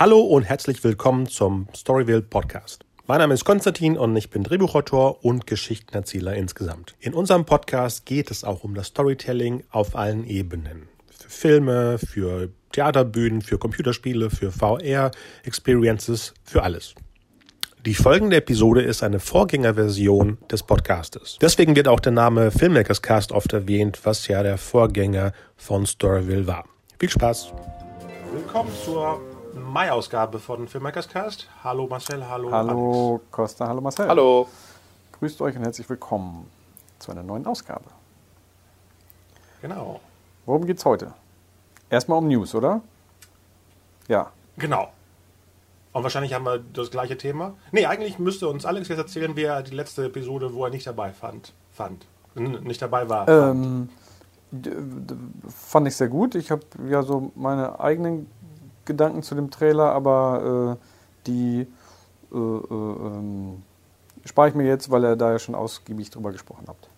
Hallo und herzlich willkommen zum Storyville Podcast. Mein Name ist Konstantin und ich bin Drehbuchautor und Geschichtenerzähler insgesamt. In unserem Podcast geht es auch um das Storytelling auf allen Ebenen. Für Filme, für Theaterbühnen, für Computerspiele, für VR-Experiences, für alles. Die folgende Episode ist eine Vorgängerversion des Podcastes. Deswegen wird auch der Name Filmmakers Cast oft erwähnt, was ja der Vorgänger von Storyville war. Viel Spaß! Willkommen zur Mai-Ausgabe von Filmmakers Cast. Hallo Marcel, hallo Hallo Alex. Costa, hallo Marcel. Hallo. Grüßt euch und herzlich willkommen zu einer neuen Ausgabe. Genau. Worum geht's heute? Erstmal um News, oder? Ja. Genau. Und wahrscheinlich haben wir das gleiche Thema. Nee, eigentlich müsste uns Alex jetzt erzählen, wie er die letzte Episode, wo er nicht dabei fand, fand. N nicht dabei war. Ähm, fand ich sehr gut. Ich habe ja so meine eigenen Gedanken zu dem Trailer, aber äh, die äh, äh, ähm, spare ich mir jetzt, weil er da ja schon ausgiebig drüber gesprochen habt.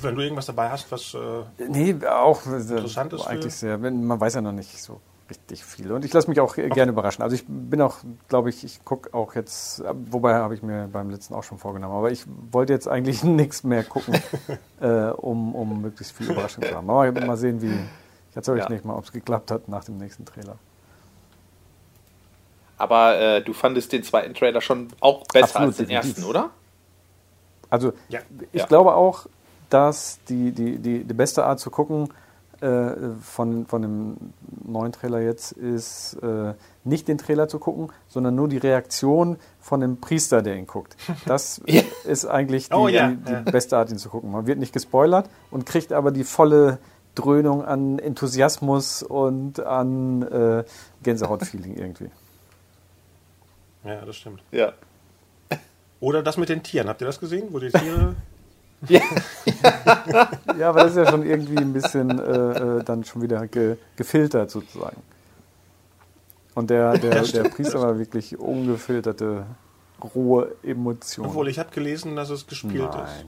Wenn du irgendwas dabei hast, was äh, nee, auch interessant ist. Eigentlich sehr. Man weiß ja noch nicht so richtig viel. Und ich lasse mich auch okay. gerne überraschen. Also ich bin auch, glaube ich, ich gucke auch jetzt, wobei habe ich mir beim letzten auch schon vorgenommen, aber ich wollte jetzt eigentlich nichts mehr gucken, äh, um, um möglichst viel Überraschung zu haben. Aber mal sehen, wie, ich erzähle ja. euch nicht mal, ob es geklappt hat nach dem nächsten Trailer. Aber äh, du fandest den zweiten Trailer schon auch besser Absolut, als den definitiv. ersten, oder? Also ja. ich ja. glaube auch, dass die, die, die, die beste Art zu gucken äh, von, von dem neuen Trailer jetzt ist, äh, nicht den Trailer zu gucken, sondern nur die Reaktion von dem Priester, der ihn guckt. Das ja. ist eigentlich die, oh, ja. die, die beste Art, ihn zu gucken. Man wird nicht gespoilert und kriegt aber die volle Dröhnung an Enthusiasmus und an äh, Gänsehautfeeling irgendwie. Ja, das stimmt. Ja. Oder das mit den Tieren. Habt ihr das gesehen, wo die Tiere ja. ja, aber das ist ja schon irgendwie ein bisschen äh, äh, dann schon wieder ge gefiltert sozusagen. Und der, der, der Priester war wirklich ungefilterte, rohe Emotionen. Obwohl, ich habe gelesen, dass es gespielt nein. ist.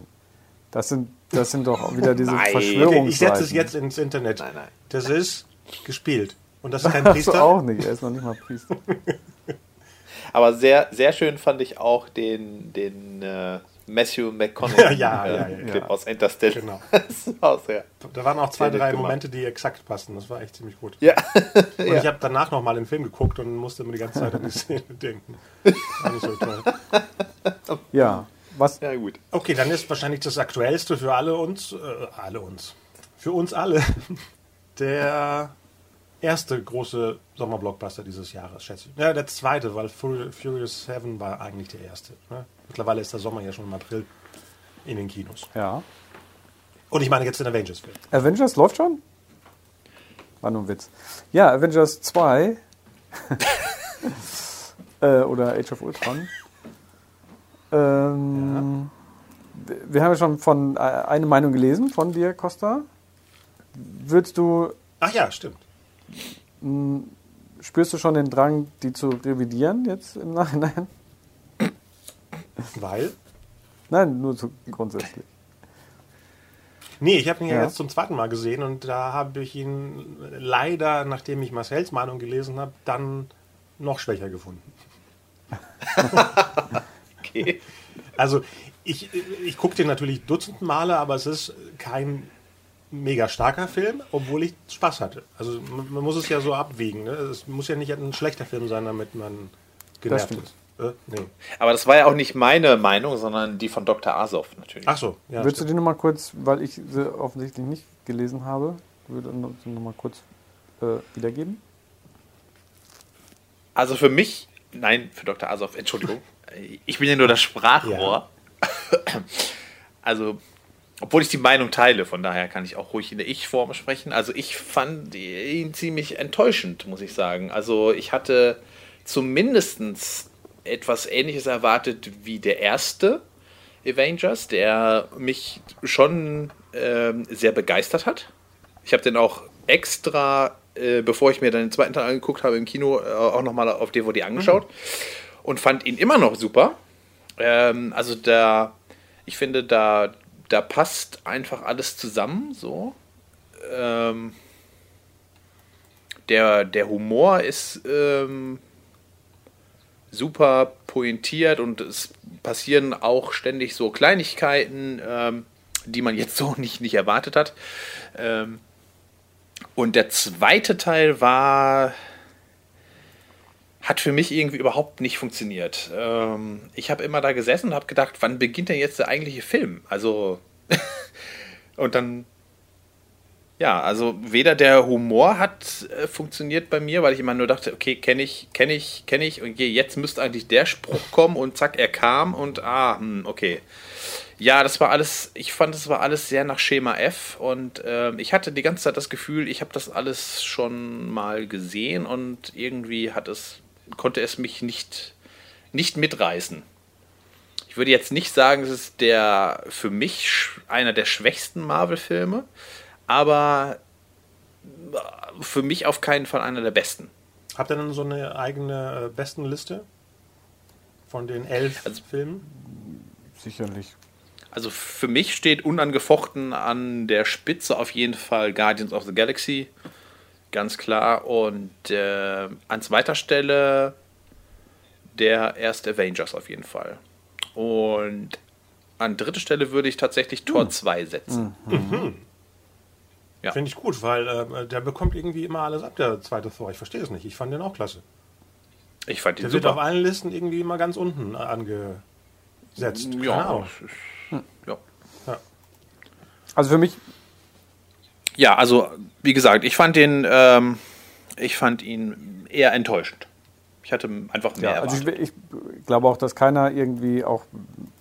Das sind, das sind doch wieder diese nein. Verschwörungsseiten. Ich setze es jetzt ins Internet. Nein, nein. Das ist gespielt. Und das ist kein Priester. Das auch nicht, er ist noch nicht mal Priester. Aber sehr, sehr schön fand ich auch den, den äh, Matthew McConaughey ja, ja, ja, Clip aus Interstellar. Genau. das war sehr da waren auch zwei, drei Momente, die exakt passen. Das war echt ziemlich gut. Ja. Und ich habe danach nochmal den Film geguckt und musste mir die ganze Zeit an die Szene denken. War nicht so toll. Ja, was? Ja, gut. Okay, dann ist wahrscheinlich das Aktuellste für alle uns, äh, alle uns, für uns alle, der erste große Sommerblockbuster dieses Jahres, schätze ich. Ja, der zweite, weil Furious Heaven war eigentlich der erste. Ne? Mittlerweile ist der Sommer ja schon im April in den Kinos. Ja. Und ich meine jetzt den Avengers-Film. Avengers läuft schon? War nur ein Witz. Ja, Avengers 2 äh, oder Age of Ultron. Ähm, ja. Wir haben ja schon von äh, eine Meinung gelesen von dir, Costa. Würdest du. Ach ja, stimmt. Spürst du schon den Drang, die zu revidieren jetzt im Nachhinein? Weil? Nein, nur so grundsätzlich. Nee, ich habe ihn ja. ja jetzt zum zweiten Mal gesehen und da habe ich ihn leider, nachdem ich Marcells Meinung gelesen habe, dann noch schwächer gefunden. okay. Also ich, ich gucke den natürlich Dutzend Male, aber es ist kein mega starker Film, obwohl ich Spaß hatte. Also man, man muss es ja so abwägen. Ne? Es muss ja nicht ein schlechter Film sein, damit man genervt ist. Äh, nee. Aber das war ja auch nicht meine Meinung, sondern die von Dr. Asov natürlich. Ach so. Ja, Würdest du die nochmal kurz, weil ich sie offensichtlich nicht gelesen habe, würde nochmal kurz äh, wiedergeben? Also für mich, nein, für Dr. Asov, Entschuldigung, ich bin ja nur das Sprachrohr. Ja. Also obwohl ich die Meinung teile, von daher kann ich auch ruhig in der Ich-Form sprechen. Also ich fand ihn ziemlich enttäuschend, muss ich sagen. Also ich hatte zumindest etwas Ähnliches erwartet wie der erste Avengers, der mich schon ähm, sehr begeistert hat. Ich habe den auch extra, äh, bevor ich mir dann den zweiten Teil angeguckt habe im Kino, äh, auch nochmal auf DVD angeschaut mhm. Und fand ihn immer noch super. Ähm, also da, ich finde, da da passt einfach alles zusammen so. Ähm, der, der Humor ist ähm, super pointiert und es passieren auch ständig so Kleinigkeiten, ähm, die man jetzt so nicht, nicht erwartet hat. Ähm, und der zweite Teil war hat für mich irgendwie überhaupt nicht funktioniert. Ähm, ich habe immer da gesessen und habe gedacht, wann beginnt denn jetzt der eigentliche Film? Also, und dann, ja, also weder der Humor hat äh, funktioniert bei mir, weil ich immer nur dachte, okay, kenne ich, kenne ich, kenne ich und jetzt müsste eigentlich der Spruch kommen und zack, er kam und ah, hm, okay. Ja, das war alles, ich fand, es war alles sehr nach Schema F und äh, ich hatte die ganze Zeit das Gefühl, ich habe das alles schon mal gesehen und irgendwie hat es konnte es mich nicht, nicht mitreißen. Ich würde jetzt nicht sagen, es ist der für mich einer der schwächsten Marvel-Filme, aber für mich auf keinen Fall einer der besten. Habt ihr denn so eine eigene äh, besten Liste von den elf also, Filmen? Sicherlich. Also für mich steht unangefochten an der Spitze auf jeden Fall Guardians of the Galaxy. Ganz klar. Und äh, an zweiter Stelle der erste Avengers auf jeden Fall. Und an dritte Stelle würde ich tatsächlich Tor 2 setzen. Mhm. Mhm. Ja. Finde ich gut, weil äh, der bekommt irgendwie immer alles ab, der zweite Thor. Ich verstehe es nicht. Ich fand den auch klasse. Ich fand ihn der super. wird auf allen Listen irgendwie immer ganz unten angesetzt. Ja. Hm. ja. ja. Also für mich ja, also wie gesagt, ich fand den, ähm, ich fand ihn eher enttäuschend. Ich hatte einfach mehr ja, also ich, ich, glaube auch, dass keiner irgendwie auch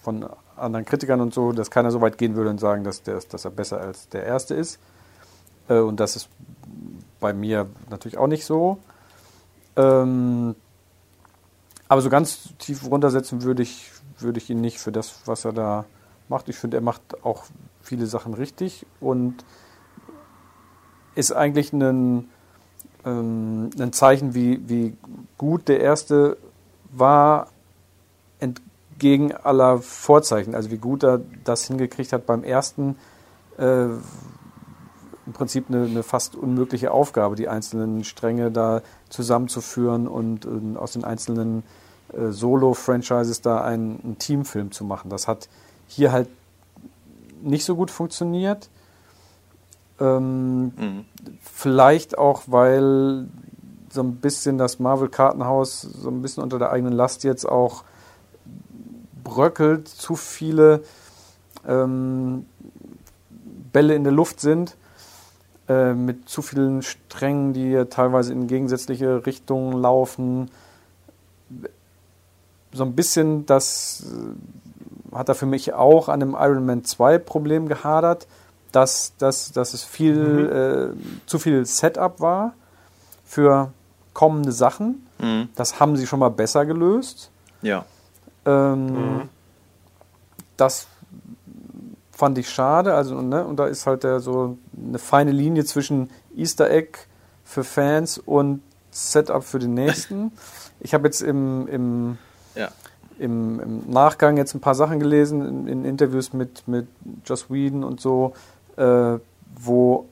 von anderen Kritikern und so, dass keiner so weit gehen würde und sagen, dass, der, dass er besser als der erste ist. Äh, und das ist bei mir natürlich auch nicht so. Ähm, aber so ganz tief runtersetzen würde ich, würde ich ihn nicht für das, was er da macht. Ich finde, er macht auch viele Sachen richtig und ist eigentlich ein, ähm, ein Zeichen, wie, wie gut der erste war, entgegen aller Vorzeichen. Also wie gut er das hingekriegt hat beim ersten. Äh, im Prinzip eine, eine, fast unmögliche Aufgabe, die einzelnen Stränge da zusammenzuführen und, und aus den einzelnen äh, Solo-Franchises da einen, einen, Teamfilm zu machen. Das hat hier halt nicht so gut funktioniert. Ähm, mhm. Vielleicht auch, weil so ein bisschen das Marvel-Kartenhaus so ein bisschen unter der eigenen Last jetzt auch bröckelt, zu viele ähm, Bälle in der Luft sind, äh, mit zu vielen Strängen, die teilweise in gegensätzliche Richtungen laufen. So ein bisschen das äh, hat er für mich auch an dem Iron Man 2 Problem gehadert dass, dass, dass es viel, mhm. äh, zu viel Setup war für kommende Sachen. Mhm. Das haben sie schon mal besser gelöst. Ja. Ähm, mhm. Das fand ich schade. Also, ne, und da ist halt der, so eine feine Linie zwischen Easter Egg für Fans und Setup für den nächsten. Ich habe jetzt im, im, ja. im, im, Nachgang jetzt ein paar Sachen gelesen, in, in Interviews mit, mit Joss Whedon und so, äh, wo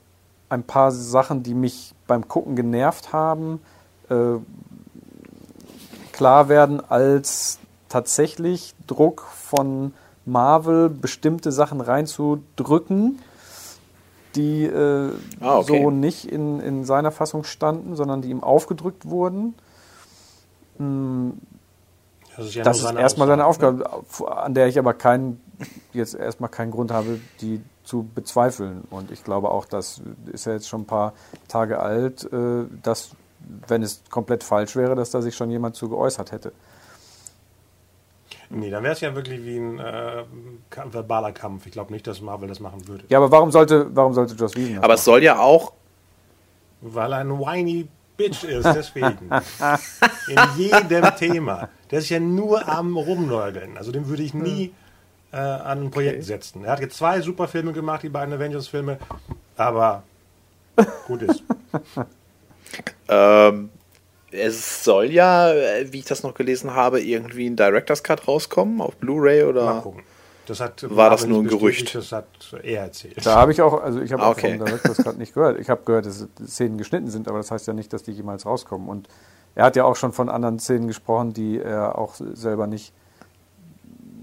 ein paar Sachen, die mich beim Gucken genervt haben, äh, klar werden, als tatsächlich Druck von Marvel bestimmte Sachen reinzudrücken, die äh, ah, okay. so nicht in, in seiner Fassung standen, sondern die ihm aufgedrückt wurden. Hm, das ist, ja das ist erstmal seine Aufgabe, an der ich aber keinen, jetzt erstmal keinen Grund habe, die zu bezweifeln. Und ich glaube auch, das ist ja jetzt schon ein paar Tage alt, äh, dass, wenn es komplett falsch wäre, dass da sich schon jemand zu geäußert hätte. Nee, dann wäre es ja wirklich wie ein äh, verbaler Kampf. Ich glaube nicht, dass Marvel das machen würde. Ja, aber warum sollte, warum sollte Joss Whedon das Aber machen? es soll ja auch. Weil er ein whiny Bitch ist, deswegen. In jedem Thema. Der ist ja nur am Rumnörgeln. Also dem würde ich nie äh, an ein Projekt okay. setzen. Er hat jetzt zwei super Filme gemacht, die beiden Avengers-Filme, aber gut ist. ähm, es soll ja, wie ich das noch gelesen habe, irgendwie ein Director's Cut rauskommen auf Blu-ray oder. Mal gucken. Das hat war das nur ein Gerücht? Das hat er erzählt. Da habe ich auch, also ich habe ah, okay. auch vom Director's Cut nicht gehört. Ich habe gehört, dass Szenen geschnitten sind, aber das heißt ja nicht, dass die jemals rauskommen. Und er hat ja auch schon von anderen Szenen gesprochen, die er auch selber nicht,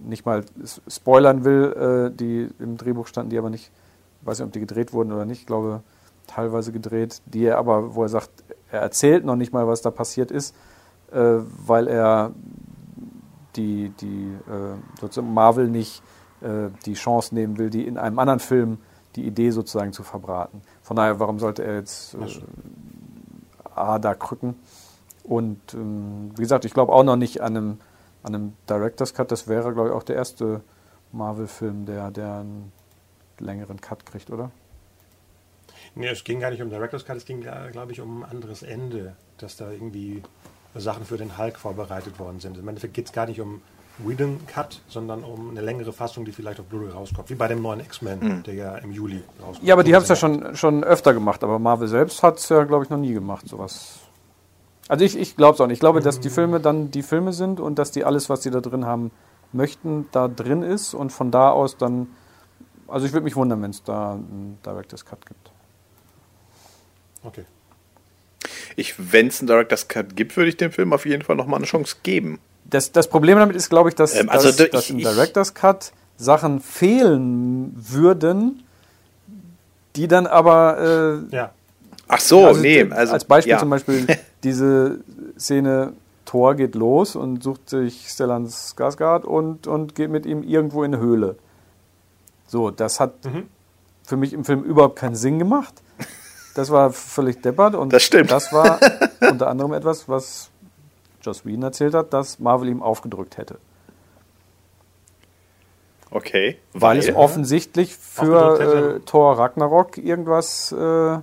nicht mal spoilern will, äh, die im Drehbuch standen, die aber nicht, weiß nicht, ob die gedreht wurden oder nicht, ich glaube teilweise gedreht, die er aber, wo er sagt, er erzählt noch nicht mal, was da passiert ist, äh, weil er die, die äh, sozusagen Marvel nicht die Chance nehmen will, die in einem anderen Film die Idee sozusagen zu verbraten. Von daher, warum sollte er jetzt äh, A da krücken? Und ähm, wie gesagt, ich glaube auch noch nicht an einem, an einem Director's Cut. Das wäre, glaube ich, auch der erste Marvel-Film, der, der einen längeren Cut kriegt, oder? Nee, es ging gar nicht um Director's Cut, es ging, glaube ich, um ein anderes Ende, dass da irgendwie Sachen für den Hulk vorbereitet worden sind. Im Endeffekt geht es gar nicht um Whedon Cut, sondern um eine längere Fassung, die vielleicht auf Blu-ray rauskommt. Wie bei dem neuen X-Men, mhm. der ja im Juli rauskommt. Ja, aber die haben es ja schon, schon öfter gemacht, aber Marvel selbst hat es ja, glaube ich, noch nie gemacht, sowas. Also ich, ich glaube es auch nicht. Ich glaube, dass die mhm. Filme dann die Filme sind und dass die alles, was sie da drin haben möchten, da drin ist und von da aus dann. Also ich würde mich wundern, wenn es da einen Director's Cut gibt. Okay. Wenn es einen Director's Cut gibt, würde ich dem Film auf jeden Fall nochmal eine Chance geben. Das, das Problem damit ist, glaube ich, dass, ähm, also dass, dass im Director's Cut Sachen fehlen würden, die dann aber. Äh, ja. Ach so, also, nee. Also, als Beispiel ja. zum Beispiel diese Szene: Thor geht los und sucht sich Stellan Skarsgård und, und geht mit ihm irgendwo in eine Höhle. So, das hat mhm. für mich im Film überhaupt keinen Sinn gemacht. Das war völlig deppert und das, stimmt. das war unter anderem etwas, was Joss Whedon erzählt hat, dass Marvel ihm aufgedrückt hätte. Okay. Weil, weil es offensichtlich für äh, Thor Ragnarok irgendwas äh,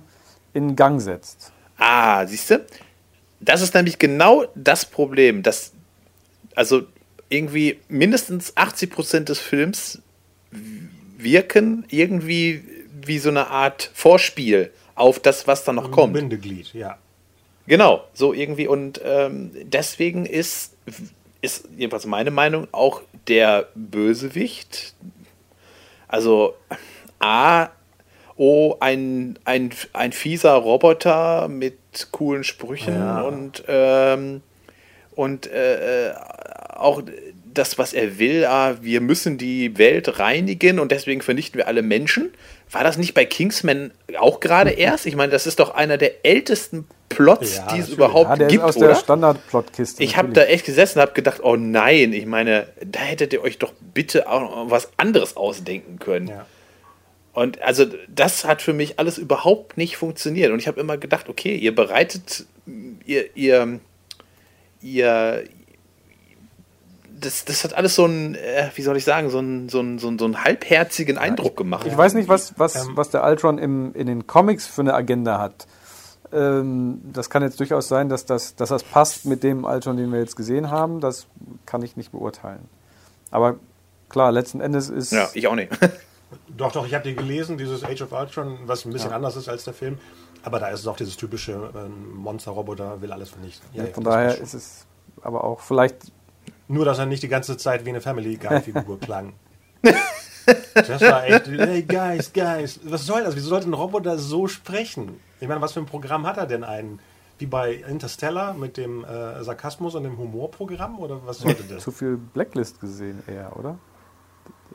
in Gang setzt. Ah, siehst du? Das ist nämlich genau das Problem, dass also irgendwie mindestens 80 Prozent des Films wirken irgendwie wie so eine Art Vorspiel auf das, was dann noch kommt. Bindeglied, ja. Genau, so irgendwie. Und ähm, deswegen ist, ist jedenfalls meine Meinung auch der Bösewicht. Also A, oh, ein, ein, ein fieser Roboter mit coolen Sprüchen ja. und, ähm, und äh, äh auch das, was er will, ah, wir müssen die Welt reinigen und deswegen vernichten wir alle Menschen. War das nicht bei Kingsman auch gerade erst? Ich meine, das ist doch einer der ältesten Plots, ja, die es überhaupt ja, der gibt, ist aus oder? der Standard-Plot-Kiste. Ich habe da echt gesessen und habe gedacht, oh nein, ich meine, da hättet ihr euch doch bitte auch was anderes ausdenken können. Ja. Und also das hat für mich alles überhaupt nicht funktioniert. Und ich habe immer gedacht, okay, ihr bereitet, ihr, ihr, ihr, das, das hat alles so einen, äh, wie soll ich sagen, so einen, so einen, so einen, so einen halbherzigen Eindruck gemacht. Ich weiß nicht, was, was, ähm. was der Ultron im, in den Comics für eine Agenda hat. Ähm, das kann jetzt durchaus sein, dass das, dass das passt mit dem Ultron, den wir jetzt gesehen haben. Das kann ich nicht beurteilen. Aber klar, letzten Endes ist. Ja, ich auch nicht. doch, doch, ich habe die gelesen, dieses Age of Ultron, was ein bisschen ja. anders ist als der Film. Aber da ist es auch dieses typische äh, Monster-Roboter, will alles vernichten. Ja, ja, von daher ist es aber auch vielleicht nur, dass er nicht die ganze Zeit wie eine Family Guy-Figur klang. Das war echt, hey guys, guys, was soll das? Wieso sollte ein Roboter so sprechen? Ich meine, was für ein Programm hat er denn einen? Wie bei Interstellar mit dem äh, Sarkasmus und dem Humorprogramm? Oder was sollte das? Zu viel Blacklist gesehen eher, oder?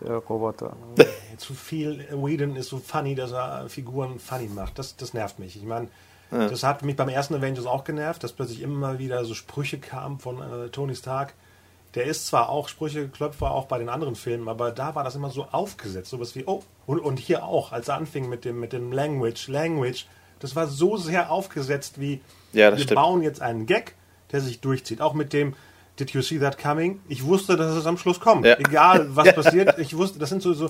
Roboter. Zu viel. Whedon ist so funny, dass er Figuren funny macht. Das, das nervt mich. Ich meine, ja. das hat mich beim ersten Avengers auch genervt, dass plötzlich immer wieder so Sprüche kamen von äh, Tony Stark der ist zwar auch Sprücheklöpfer auch bei den anderen Filmen, aber da war das immer so aufgesetzt, sowas wie, oh, und, und hier auch, als er anfing mit dem, mit dem Language, Language, das war so sehr aufgesetzt wie, ja, wir stimmt. bauen jetzt einen Gag, der sich durchzieht. Auch mit dem, did you see that coming? Ich wusste, dass es am Schluss kommt. Ja. Egal, was passiert, ich wusste, das sind so, so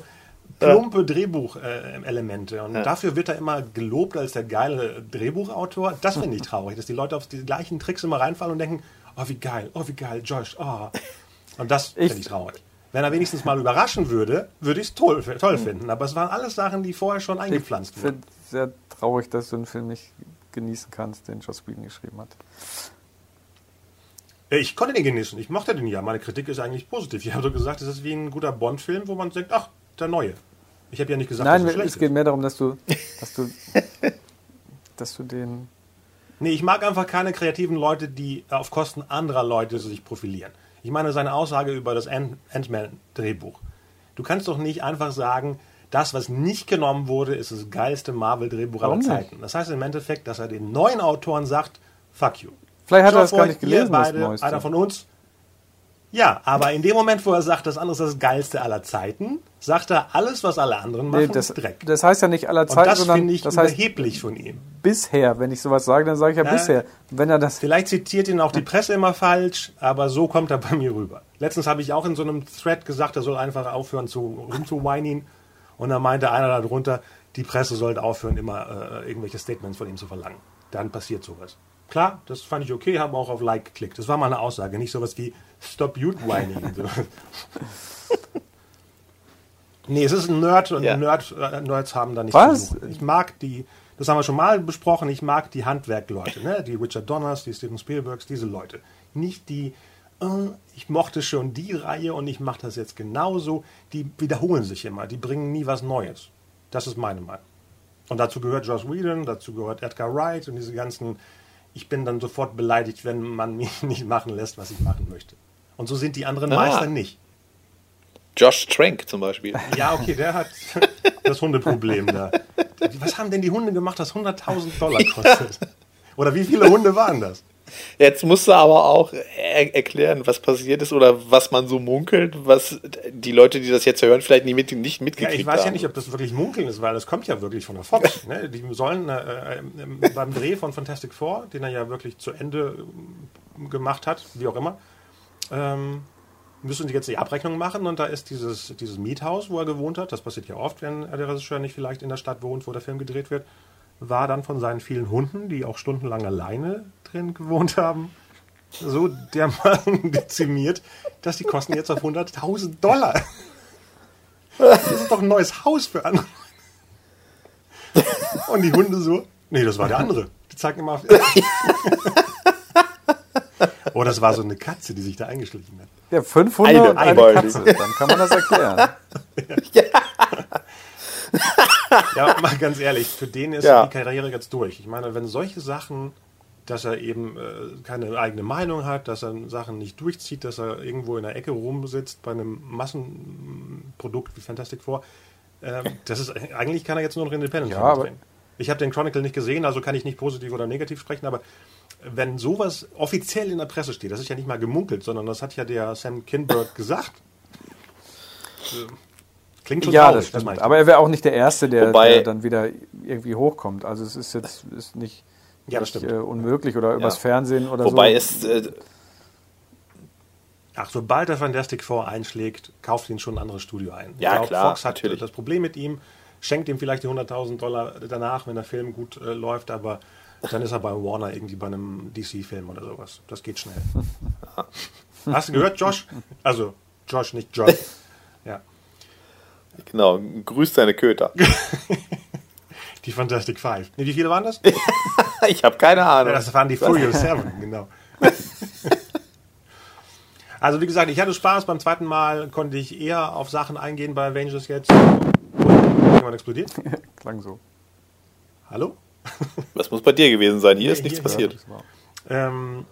plumpe Drehbuchelemente. Und ja. dafür wird er immer gelobt als der geile Drehbuchautor. Das finde ich traurig, dass die Leute auf die gleichen Tricks immer reinfallen und denken, oh wie geil, oh wie geil, Josh, oh. Und das finde ich traurig. Wenn er wenigstens mal überraschen würde, würde ich es toll, toll finden. Aber es waren alles Sachen, die vorher schon eingepflanzt wurden. Ich finde sehr traurig, dass du einen Film nicht genießen kannst, den Joss Whedon geschrieben hat. Ich konnte den genießen. Ich mochte den ja. Meine Kritik ist eigentlich positiv. Ich habe so gesagt, es ist wie ein guter Bond-Film, wo man denkt, ach, der neue. Ich habe ja nicht gesagt, Nein, dass es, es geht mehr darum, dass du, dass du, dass du den. Nee, ich mag einfach keine kreativen Leute, die auf Kosten anderer Leute sich profilieren. Ich meine seine Aussage über das Ant-Man-Drehbuch. Du kannst doch nicht einfach sagen, das, was nicht genommen wurde, ist das geilste Marvel-Drehbuch aller Zeiten. Das heißt im Endeffekt, dass er den neuen Autoren sagt, fuck you. Vielleicht hat er das gar nicht gelesen, beide, das Einer von uns. Ja, aber in dem Moment, wo er sagt, das andere ist das geilste aller Zeiten, sagt er alles, was alle anderen machen, nee, das, Dreck. Das heißt ja nicht aller Zeiten, das sondern ich das heißt überheblich von ihm. Bisher, wenn ich sowas sage, dann sage ich ja Na, bisher. Wenn er das vielleicht zitiert ihn auch die Presse immer falsch, aber so kommt er bei mir rüber. Letztens habe ich auch in so einem Thread gesagt, er soll einfach aufhören zu rumzuweinen. Und dann meinte einer darunter, die Presse sollte aufhören, immer äh, irgendwelche Statements von ihm zu verlangen. Dann passiert sowas. Klar, das fand ich okay, habe auch auf Like geklickt. Das war mal eine Aussage, nicht sowas wie Stop you whining. nee, es ist ein Nerd und ja. Nerd, äh, Nerds haben da nicht Was? Ich mag die, das haben wir schon mal besprochen, ich mag die Handwerkleute, ne? die Richard Donners, die Steven Spielbergs, diese Leute. Nicht die, äh, ich mochte schon die Reihe und ich mache das jetzt genauso. Die wiederholen sich immer, die bringen nie was Neues. Das ist meine Meinung. Und dazu gehört Joss Whedon, dazu gehört Edgar Wright und diese ganzen ich bin dann sofort beleidigt, wenn man mich nicht machen lässt, was ich machen möchte. Und so sind die anderen ah. Meister nicht. Josh Trank zum Beispiel. Ja, okay, der hat das Hundeproblem da. Was haben denn die Hunde gemacht, das 100.000 Dollar kostet? Oder wie viele Hunde waren das? Jetzt musst du aber auch er erklären, was passiert ist oder was man so munkelt, was die Leute, die das jetzt hören, vielleicht nicht, mit, nicht mitgekriegt haben. Ja, ich weiß haben. ja nicht, ob das wirklich munkeln ist, weil das kommt ja wirklich von der Fox. ne? Die sollen äh, äh, beim Dreh von Fantastic Four, den er ja wirklich zu Ende ähm, gemacht hat, wie auch immer, ähm, müssen sie jetzt die Abrechnung machen und da ist dieses, dieses Miethaus, wo er gewohnt hat, das passiert ja oft, wenn der Regisseur nicht vielleicht in der Stadt wohnt, wo der Film gedreht wird, war dann von seinen vielen Hunden, die auch stundenlang alleine drin gewohnt haben, so dermaßen dezimiert, dass die kosten jetzt auf 100.000 Dollar. Das ist doch ein neues Haus für andere. Und die Hunde so, nee, das war der andere. Die zeigen immer auf. oh, das war so eine Katze, die sich da eingeschlichen hat. Ja, 500 eine, und eine Katze, dann kann man das erklären. ja. ja, mal ganz ehrlich, für den ist ja. die Karriere jetzt durch. Ich meine, wenn solche Sachen, dass er eben äh, keine eigene Meinung hat, dass er Sachen nicht durchzieht, dass er irgendwo in der Ecke rumsitzt bei einem Massenprodukt wie Fantastic Four, äh, das ist eigentlich kann er jetzt nur noch Independent ja, aber Ich habe den Chronicle nicht gesehen, also kann ich nicht positiv oder negativ sprechen, aber wenn sowas offiziell in der Presse steht, das ist ja nicht mal gemunkelt, sondern das hat ja der Sam Kinberg gesagt. Äh, Klingt schon ja, traurig, das stimmt. Aber er wäre auch nicht der Erste, der, Wobei, der, dann wieder irgendwie hochkommt. Also es ist jetzt ist nicht, ja, nicht äh, unmöglich oder übers Fernsehen oder Wobei so. Wobei es... Äh, Ach, sobald der Fantastic Four einschlägt, kauft ihn schon ein anderes Studio ein. Ja, glaub, klar, Fox hat natürlich. das Problem mit ihm, schenkt ihm vielleicht die 100.000 Dollar danach, wenn der Film gut äh, läuft, aber dann ist er bei Warner irgendwie bei einem DC-Film oder sowas. Das geht schnell. Hast du gehört, Josh? Also, Josh, nicht Josh. Ja. Genau, grüß deine Köter. die Fantastic Five. Nee, wie viele waren das? ich habe keine Ahnung. Ja, das waren die Furious Seven, genau. also wie gesagt, ich hatte Spaß. Beim zweiten Mal konnte ich eher auf Sachen eingehen bei Avengers jetzt. Irgendwann explodiert? Klang so. Hallo? Was muss bei dir gewesen sein? Hier nee, ist nichts hier, passiert. Ähm,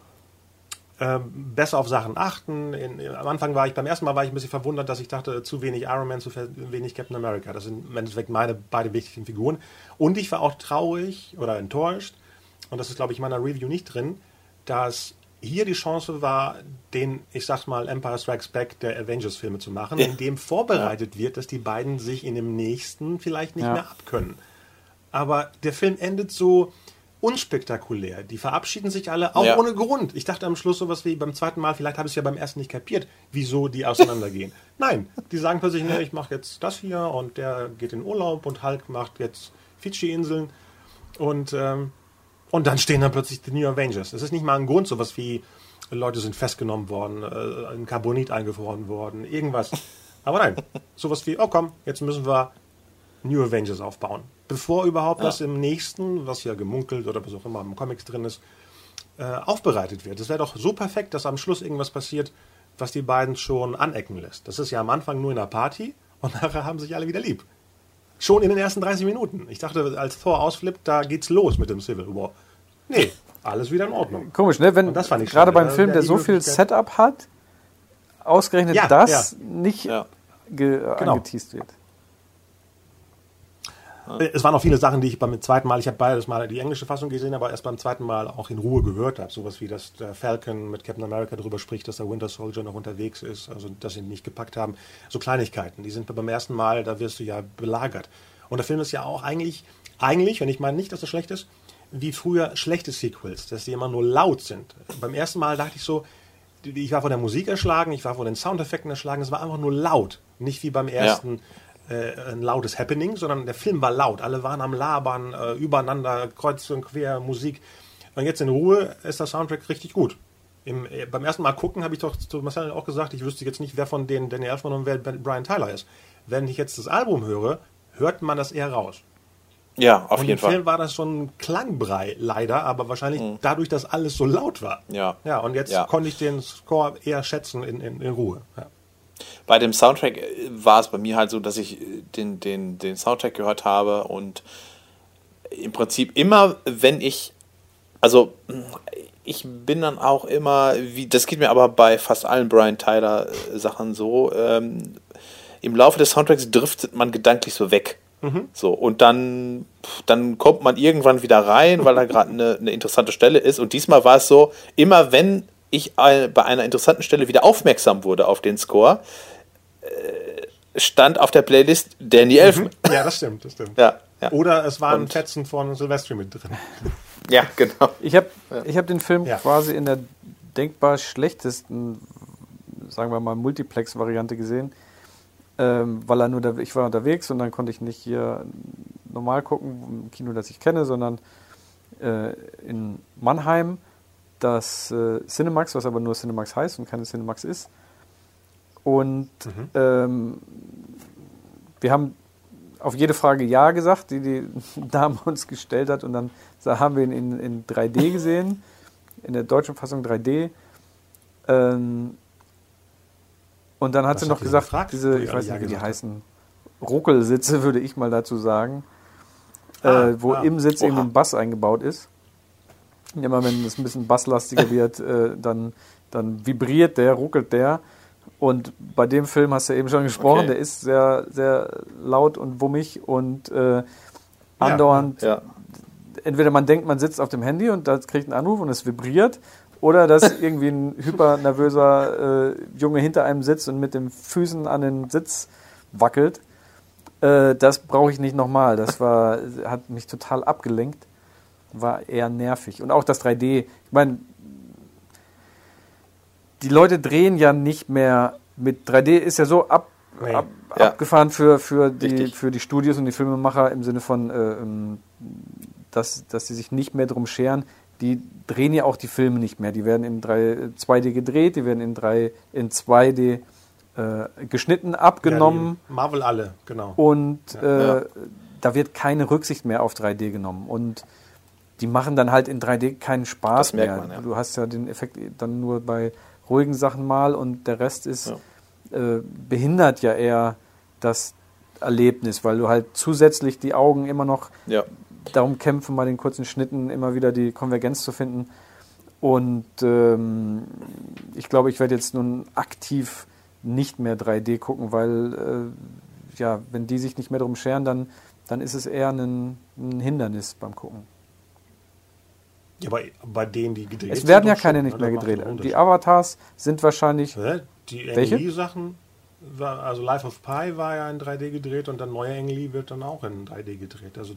ähm, besser auf Sachen achten. In, am Anfang war ich, beim ersten Mal war ich ein bisschen verwundert, dass ich dachte, zu wenig Iron Man, zu wenig Captain America. Das sind im Endeffekt meine beide wichtigen Figuren. Und ich war auch traurig oder enttäuscht, und das ist, glaube ich, in meiner Review nicht drin, dass hier die Chance war, den, ich sag's mal, Empire Strikes Back der Avengers-Filme zu machen, ja. in dem vorbereitet wird, dass die beiden sich in dem nächsten vielleicht nicht ja. mehr abkönnen. Aber der Film endet so, unspektakulär. Die verabschieden sich alle, auch ja. ohne Grund. Ich dachte am Schluss sowas wie beim zweiten Mal, vielleicht habe ich es ja beim ersten nicht kapiert, wieso die auseinandergehen. Nein, die sagen plötzlich, ne, ich mache jetzt das hier und der geht in Urlaub und Hulk macht jetzt Fidschi-Inseln und, ähm, und dann stehen dann plötzlich die New Avengers. Es ist nicht mal ein Grund, sowas wie Leute sind festgenommen worden, äh, in Carbonit eingefroren worden, irgendwas. Aber nein, sowas wie, oh komm, jetzt müssen wir New Avengers aufbauen bevor überhaupt ja. das im nächsten, was ja gemunkelt oder was auch immer im Comics drin ist, äh, aufbereitet wird. Es wäre doch so perfekt, dass am Schluss irgendwas passiert, was die beiden schon anecken lässt. Das ist ja am Anfang nur in der Party und nachher haben sich alle wieder lieb. Schon in den ersten 30 Minuten. Ich dachte, als Thor ausflippt, da geht's los mit dem Civil War. Nee, alles wieder in Ordnung. Komisch, ne? Wenn gerade beim Film, der so viel Setup hat, ausgerechnet ja, das ja. nicht ja. genau. angeteased wird. Es waren auch viele Sachen, die ich beim zweiten Mal, ich habe beides Mal die englische Fassung gesehen, aber erst beim zweiten Mal auch in Ruhe gehört habe. Sowas wie, dass der Falcon mit Captain America darüber spricht, dass der Winter Soldier noch unterwegs ist, also dass sie ihn nicht gepackt haben. So Kleinigkeiten, die sind beim ersten Mal, da wirst du ja belagert. Und der Film ist ja auch eigentlich, eigentlich, wenn ich meine nicht, dass das schlecht ist, wie früher schlechte Sequels, dass die immer nur laut sind. Beim ersten Mal dachte ich so, ich war von der Musik erschlagen, ich war von den Soundeffekten erschlagen, es war einfach nur laut. Nicht wie beim ersten. Ja äh, ein lautes Happening, sondern der Film war laut. Alle waren am Labern, äh, übereinander, kreuz und quer, Musik. Und jetzt in Ruhe ist der Soundtrack richtig gut. Im, äh, beim ersten Mal gucken habe ich doch zu Marcel auch gesagt, ich wüsste jetzt nicht, wer von denen Danny Elfman und wer Brian Tyler ist. Wenn ich jetzt das Album höre, hört man das eher raus. Ja, auf und jeden Fall. Im Film war das schon ein Klangbrei, leider, aber wahrscheinlich mhm. dadurch, dass alles so laut war. Ja. Ja, und jetzt ja. konnte ich den Score eher schätzen in, in, in Ruhe. Ja. Bei dem Soundtrack äh, war es bei mir halt so, dass ich äh, den, den, den Soundtrack gehört habe und im Prinzip immer, wenn ich, also ich bin dann auch immer, wie, das geht mir aber bei fast allen Brian Tyler äh, Sachen so, ähm, im Laufe des Soundtracks driftet man gedanklich so weg. Mhm. So, und dann, dann kommt man irgendwann wieder rein, weil da gerade eine, eine interessante Stelle ist. Und diesmal war es so, immer wenn ich bei einer interessanten Stelle wieder aufmerksam wurde auf den Score, äh, stand auf der Playlist Danny Elfman. Mhm. Ja, das stimmt, das stimmt. Ja, ja. Oder es waren Und Fetzen von Silvestri mit drin. Ja, genau. Ich habe ich hab den Film ja. quasi in der denkbar schlechtesten, sagen wir mal, Multiplex-Variante gesehen. Ähm, weil er nur da, ich war unterwegs und dann konnte ich nicht hier normal gucken, im Kino, das ich kenne, sondern äh, in Mannheim das äh, Cinemax, was aber nur Cinemax heißt und keine Cinemax ist. Und mhm. ähm, wir haben auf jede Frage Ja gesagt, die die Dame uns gestellt hat. Und dann haben wir ihn in, in 3D gesehen, in der deutschen Fassung 3D. Ähm, und dann hat was sie noch gesagt, gefragt, diese, ich weiß nicht, wie die heißen, Ruckelsitze, würde ich mal dazu sagen, ah, äh, wo ah, im Sitz oha. eben ein Bass eingebaut ist. Immer wenn es ein bisschen basslastiger wird, äh, dann, dann vibriert der, ruckelt der. Und bei dem Film hast du ja eben schon gesprochen, okay. der ist sehr, sehr laut und wummig und äh, andauernd. Ja, ja. Entweder man denkt, man sitzt auf dem Handy und da kriegt einen Anruf und es vibriert, oder dass irgendwie ein hypernervöser äh, Junge hinter einem sitzt und mit den Füßen an den Sitz wackelt. Äh, das brauche ich nicht nochmal. Das war, hat mich total abgelenkt war eher nervig. Und auch das 3D. Ich meine, die Leute drehen ja nicht mehr mit 3D ist ja so ab, nee. ab ja. abgefahren für, für, die, für die Studios und die Filmemacher im Sinne von, äh, ähm, dass, dass sie sich nicht mehr drum scheren. Die drehen ja auch die Filme nicht mehr. Die werden in 3, 2D gedreht, die werden in, 3, in 2D äh, geschnitten, abgenommen. Ja, Marvel alle, genau. Und ja. Äh, da wird keine Rücksicht mehr auf 3D genommen. Und die machen dann halt in 3D keinen Spaß mehr. Man, ja. Du hast ja den Effekt dann nur bei ruhigen Sachen mal und der Rest ist ja. äh, behindert ja eher das Erlebnis, weil du halt zusätzlich die Augen immer noch ja. darum kämpfen, bei den kurzen Schnitten immer wieder die Konvergenz zu finden. Und ähm, ich glaube, ich werde jetzt nun aktiv nicht mehr 3D gucken, weil äh, ja, wenn die sich nicht mehr darum scheren, dann, dann ist es eher ein, ein Hindernis beim Gucken. Ja, bei, bei denen, die gedreht Es werden ja keine schon, nicht mehr gedreht. Die Avatars sind wahrscheinlich. Ja, die Engeli-Sachen, also Life of Pi war ja in 3D gedreht und dann neue Engeli wird dann auch in 3D gedreht. Also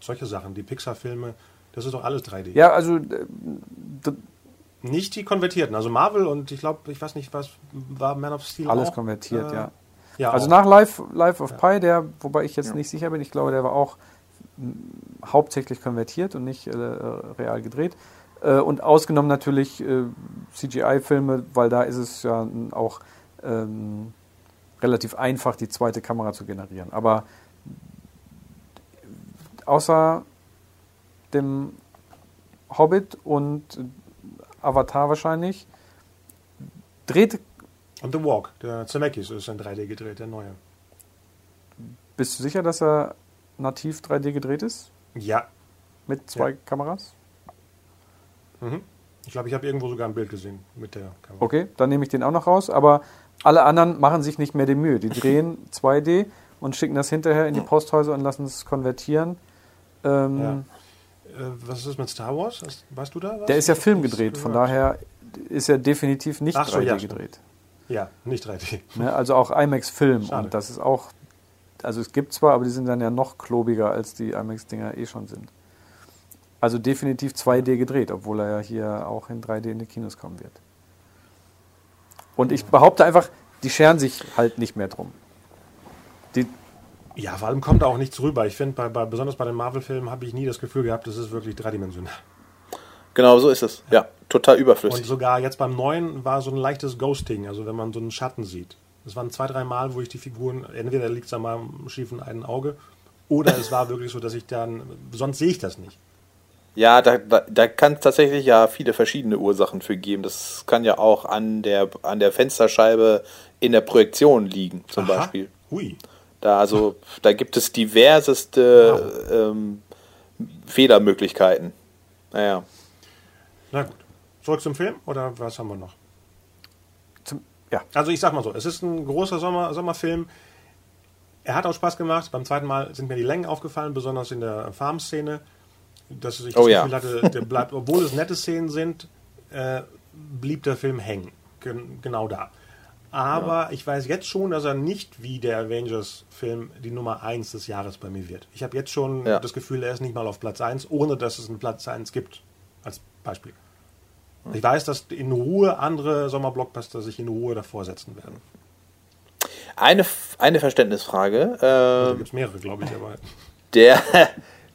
solche Sachen, die Pixar-Filme, das ist doch alles 3D. Ja, also. Äh, nicht die konvertierten, also Marvel und ich glaube, ich weiß nicht, was war Man of Steel Alles auch? konvertiert, äh, ja. ja. Also auch. nach Life, Life of ja. Pi, der, wobei ich jetzt ja. nicht sicher bin, ich glaube, der war auch hauptsächlich konvertiert und nicht äh, real gedreht. Äh, und ausgenommen natürlich äh, CGI-Filme, weil da ist es ja auch ähm, relativ einfach, die zweite Kamera zu generieren. Aber außer dem Hobbit und Avatar wahrscheinlich. Dreht. Und The Walk, der Zemeckis ist in 3D gedreht, der neue. Bist du sicher, dass er nativ 3D gedreht ist? Ja. Mit zwei ja. Kameras? Mhm. Ich glaube, ich habe irgendwo sogar ein Bild gesehen mit der Kamera. Okay, dann nehme ich den auch noch raus. Aber alle anderen machen sich nicht mehr die Mühe. Die drehen 2D und schicken das hinterher in die Posthäuser und lassen es konvertieren. Ähm, ja. Äh, was ist mit Star Wars? Weißt du da was? Der ist ja Film gedreht, von daher ist er definitiv nicht so, 3D ja, gedreht. Ja, nicht 3D. Ne, also auch IMAX-Film. Und das ist auch, also es gibt zwar, aber die sind dann ja noch klobiger, als die IMAX-Dinger eh schon sind. Also definitiv 2D gedreht, obwohl er ja hier auch in 3D in die Kinos kommen wird. Und ich behaupte einfach, die scheren sich halt nicht mehr drum. Die ja, vor allem kommt da auch nichts rüber. Ich finde, bei, bei, besonders bei den Marvel-Filmen habe ich nie das Gefühl gehabt, das ist wirklich dreidimensional. Genau, so ist es. Ja, total überflüssig. Und sogar jetzt beim neuen war so ein leichtes Ghosting, also wenn man so einen Schatten sieht. Es waren zwei, drei Mal, wo ich die Figuren, entweder liegt es an meinem schiefen einen Auge, oder es war wirklich so, dass ich dann, sonst sehe ich das nicht. Ja, da, da, da kann es tatsächlich ja viele verschiedene Ursachen für geben. Das kann ja auch an der, an der Fensterscheibe in der Projektion liegen, zum Aha. Beispiel. Hui. Da, also, da gibt es diverseste wow. ähm, Fehlermöglichkeiten. Naja. Na gut. Zurück zum Film oder was haben wir noch? Ja. Also ich sag mal so, es ist ein großer Sommer, Sommerfilm. Er hat auch Spaß gemacht. Beim zweiten Mal sind mir die Längen aufgefallen, besonders in der Farm-Szene. Dass ich das oh, Gefühl ja. hatte, der bleibt, obwohl es nette Szenen sind, äh, blieb der Film hängen. Gen genau da. Aber ja. ich weiß jetzt schon, dass er nicht wie der Avengers-Film die Nummer 1 des Jahres bei mir wird. Ich habe jetzt schon ja. das Gefühl, er ist nicht mal auf Platz 1, ohne dass es einen Platz 1 gibt. Als Beispiel. Hm. Ich weiß, dass in Ruhe andere Sommerblockbuster sich in Ruhe davor setzen werden. Eine, eine Verständnisfrage. Ähm, da gibt es mehrere, glaube ich, aber. Der,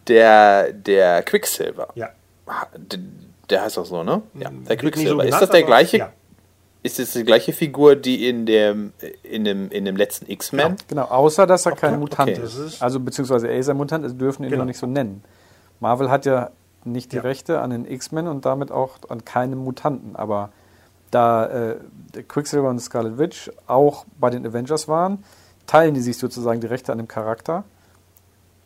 der, der Quicksilver. Ja. Der, heißt auch so, ne? Ja, der Quicksilver. So genannt, ist das der gleiche? Ja. Ist es die gleiche Figur, die in dem, in dem, in dem letzten X-Men? Genau, außer dass er okay. kein Mutant okay. ist. Also beziehungsweise er ist ein Mutant, also dürfen ihn genau. noch nicht so nennen. Marvel hat ja nicht die ja. Rechte an den X-Men und damit auch an keinem Mutanten. Aber da äh, Quicksilver und Scarlet Witch auch bei den Avengers waren, teilen die sich sozusagen die Rechte an dem Charakter,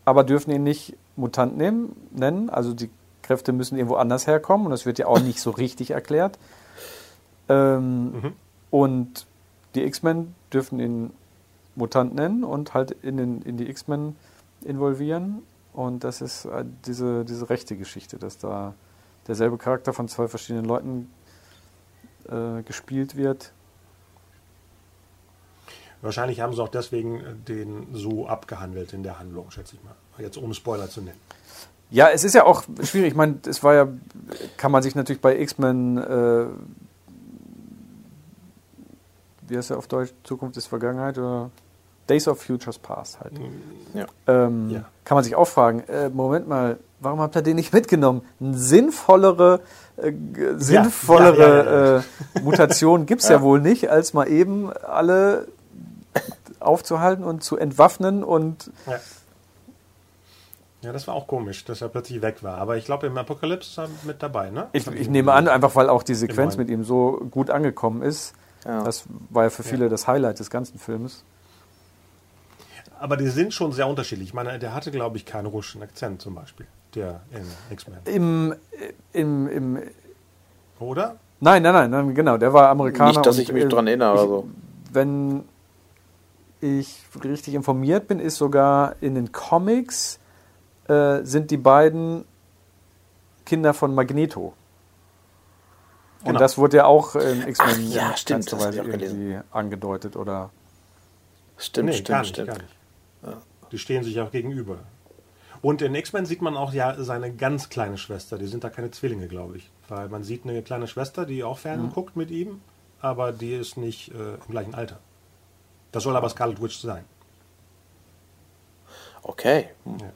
aber dürfen ihn nicht Mutant nehmen, nennen. Also die Kräfte müssen irgendwo anders herkommen und das wird ja auch nicht so richtig erklärt. Ähm, mhm. Und die X-Men dürfen ihn Mutant nennen und halt in, den, in die X-Men involvieren. Und das ist äh, diese, diese rechte Geschichte, dass da derselbe Charakter von zwei verschiedenen Leuten äh, gespielt wird. Wahrscheinlich haben sie auch deswegen äh, den so abgehandelt in der Handlung, schätze ich mal. Jetzt ohne Spoiler zu nennen. Ja, es ist ja auch schwierig. Ich meine, es war ja, kann man sich natürlich bei X-Men äh, wie heißt er auf Deutsch, Zukunft ist Vergangenheit oder Days of Futures Past halt. Ja. Ähm, ja. Kann man sich auch fragen, äh, Moment mal, warum habt ihr den nicht mitgenommen? Eine sinnvollere, äh, sinnvollere ja, äh, Mutation gibt es ja. wohl nicht, als mal eben alle aufzuhalten und zu entwaffnen und ja, das war auch komisch, dass er plötzlich weg war. Aber ich glaube, im Apokalypse ist er mit dabei, ne? Ich, ich nehme an, einfach weil auch die Sequenz mit ihm so gut angekommen ist. Ja. Das war ja für viele ja. das Highlight des ganzen Films. Aber die sind schon sehr unterschiedlich. Ich meine, der hatte, glaube ich, keinen russischen Akzent zum Beispiel, der in X-Men. Im, im, im Oder? Nein, nein, nein, nein, genau. Der war Amerikaner. Nicht, dass ich mich dran erinnere. Ich, also. Wenn ich richtig informiert bin, ist sogar in den Comics äh, sind die beiden Kinder von Magneto. Und genau. das wurde ja auch in X-Men ja, stimmt, irgendwie angedeutet, oder? Stimmt, nee, stimmt, gar nicht, stimmt. Ja. Die stehen sich auch gegenüber. Und in X-Men sieht man auch ja seine ganz kleine Schwester. Die sind da keine Zwillinge, glaube ich. Weil man sieht eine kleine Schwester, die auch fern mhm. guckt mit ihm, aber die ist nicht äh, im gleichen Alter. Das soll aber Scarlet Witch sein. Okay. Hm. Ja.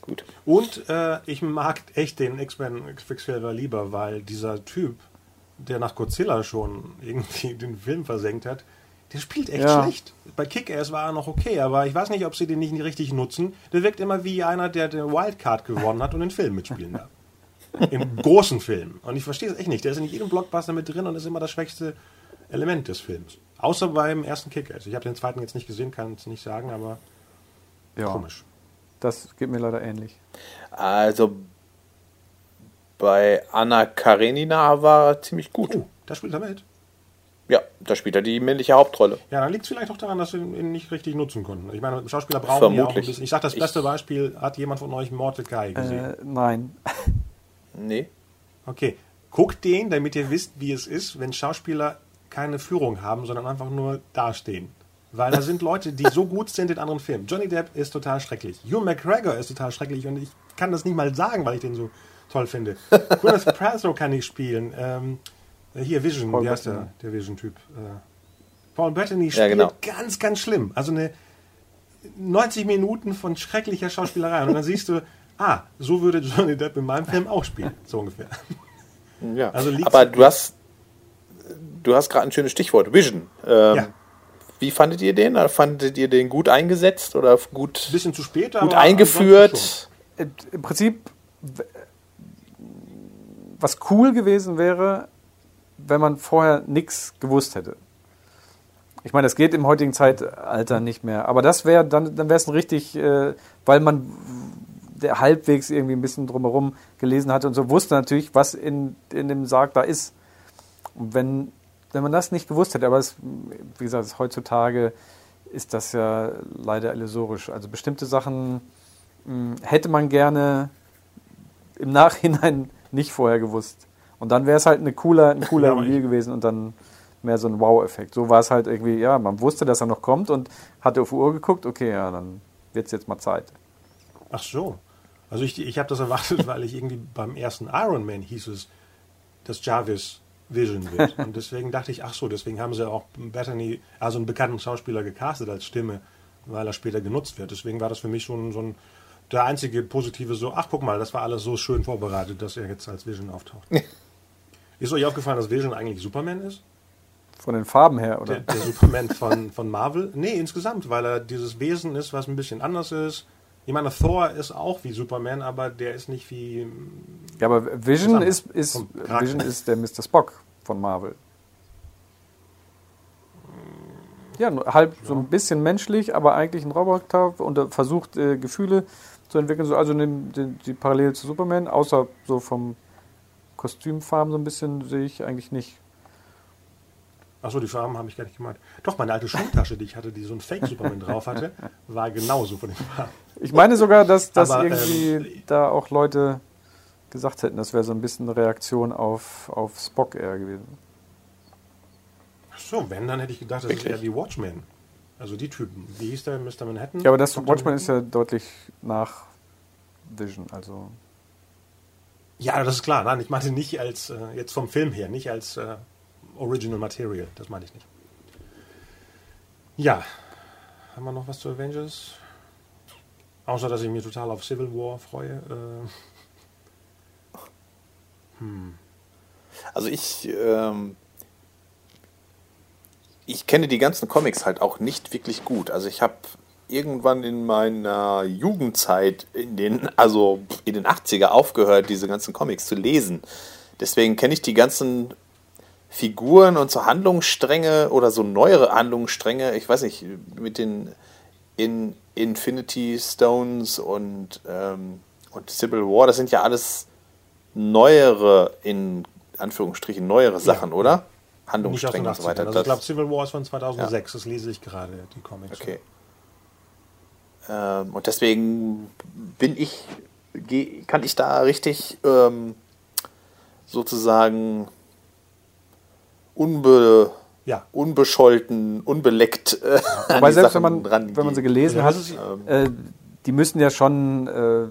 Gut. Und äh, ich mag echt den X-Men Quicksilver lieber, weil dieser Typ, der nach Godzilla schon irgendwie den Film versenkt hat, der spielt echt ja. schlecht. Bei Kick-Ass war er noch okay, aber ich weiß nicht, ob sie den nicht richtig nutzen. Der wirkt immer wie einer, der den Wildcard gewonnen hat und den Film mitspielen darf. Im großen Film. Und ich verstehe es echt nicht. Der ist in jedem Blockbuster mit drin und ist immer das schwächste Element des Films. Außer beim ersten Kick. Also ich habe den zweiten jetzt nicht gesehen, kann es nicht sagen, aber ja. komisch. Das geht mir leider ähnlich. Also bei Anna Karenina war er ziemlich gut. Oh, da spielt er mit. Ja, da spielt er die männliche Hauptrolle. Ja, dann liegt es vielleicht auch daran, dass sie ihn nicht richtig nutzen konnten. Ich meine, Schauspieler brauchen Vermutlich. ja auch ein bisschen. Ich sage, das beste ich Beispiel, hat jemand von euch Mordecai gesehen? Äh, nein. nee. Okay, guckt den, damit ihr wisst, wie es ist, wenn Schauspieler keine Führung haben, sondern einfach nur dastehen. Weil da sind Leute, die so gut sind in anderen Filmen. Johnny Depp ist total schrecklich. Hugh McGregor ist total schrecklich und ich kann das nicht mal sagen, weil ich den so toll finde. Gwyneth Paltrow kann ich spielen. Ähm, hier Vision, Paul wie heißt der, der Vision-Typ? Äh, Paul Bettany spielt ja, genau. ganz, ganz schlimm. Also eine 90 Minuten von schrecklicher Schauspielerei. Und dann siehst du, ah, so würde Johnny Depp in meinem Film auch spielen. So ungefähr. Ja, also aber du hast, du hast gerade ein schönes Stichwort, Vision. Ähm, ja. Wie fandet ihr den? Fandet ihr den gut eingesetzt oder gut? Ein bisschen zu spät, gut eingeführt. Im Prinzip, was cool gewesen wäre, wenn man vorher nichts gewusst hätte. Ich meine, das geht im heutigen Zeitalter nicht mehr. Aber das wäre dann, dann wäre es richtig, äh, weil man der halbwegs irgendwie ein bisschen drumherum gelesen hatte und so wusste natürlich, was in, in dem Sarg da ist. Und wenn, wenn man das nicht gewusst hätte, aber es, wie gesagt, heutzutage ist das ja leider illusorisch. Also bestimmte Sachen mh, hm, hätte man gerne im Nachhinein nicht vorher gewusst. Und dann wäre es halt eine cooler, ein cooler ja, Reveal gewesen und dann mehr so ein Wow-Effekt. So war es halt irgendwie, ja, man wusste, dass er noch kommt und hatte auf die Uhr geguckt, okay, ja, dann wird es jetzt mal Zeit. Ach so. Also ich, ich habe das erwartet, weil ich irgendwie beim ersten Iron Man hieß es, dass Jarvis Vision wird. Und deswegen dachte ich, ach so, deswegen haben sie auch Bethany, also einen bekannten Schauspieler gecastet als Stimme, weil er später genutzt wird. Deswegen war das für mich schon so ein, der einzige positive so, ach guck mal, das war alles so schön vorbereitet, dass er jetzt als Vision auftaucht. ist euch aufgefallen, dass Vision eigentlich Superman ist? Von den Farben her, oder? Der, der Superman von, von Marvel? Nee, insgesamt, weil er dieses Wesen ist, was ein bisschen anders ist ich meine, Thor ist auch wie Superman, aber der ist nicht wie. Ja, aber Vision ist, ist, Vision ist der Mr. Spock von Marvel. Ja, halb ja. so ein bisschen menschlich, aber eigentlich ein Roboter und versucht äh, Gefühle zu entwickeln. Also die, die, die Parallele zu Superman, außer so vom Kostümfarben so ein bisschen sehe ich eigentlich nicht. Achso, die Farben habe ich gar nicht gemeint. Doch, meine alte Schultasche, die ich hatte, die so ein Fake-Superman drauf hatte, war genauso von den Farben. Ich meine sogar, dass, dass Aber, irgendwie ähm, da auch Leute gesagt hätten, das wäre so ein bisschen eine Reaktion auf, auf Spock eher gewesen. Achso, wenn, dann hätte ich gedacht, das Wirklich? ist eher wie Watchmen. Also die Typen. Wie hieß der Mr. Manhattan? Ja, aber das Watchmen ist ja deutlich nach Vision, also. Ja, das ist klar. Nein, ich meinte nicht als, äh, jetzt vom Film her, nicht als äh, Original Material. Das meine ich nicht. Ja. Haben wir noch was zu Avengers? Außer, dass ich mich total auf Civil War freue. Äh. Hm. Also ich, ähm, ich kenne die ganzen Comics halt auch nicht wirklich gut. Also ich habe irgendwann in meiner Jugendzeit in den, also in den 80er aufgehört, diese ganzen Comics zu lesen. Deswegen kenne ich die ganzen Figuren und so Handlungsstränge oder so neuere Handlungsstränge, ich weiß nicht, mit den in Infinity Stones und, ähm, und Civil War, das sind ja alles neuere, in Anführungsstrichen, neuere Sachen, ja. oder? Handlungsstränge und so weiter. Also ich glaube, Civil War ist von 2006, ja. das lese ich gerade, die Comics. Okay. Ähm, und deswegen bin ich, kann ich da richtig ähm, sozusagen unbe, ja. unbescholten, unbeleckt. Äh, ja. Wobei selbst wenn man, wenn man sie gelesen hat, äh, die müssen ja schon äh,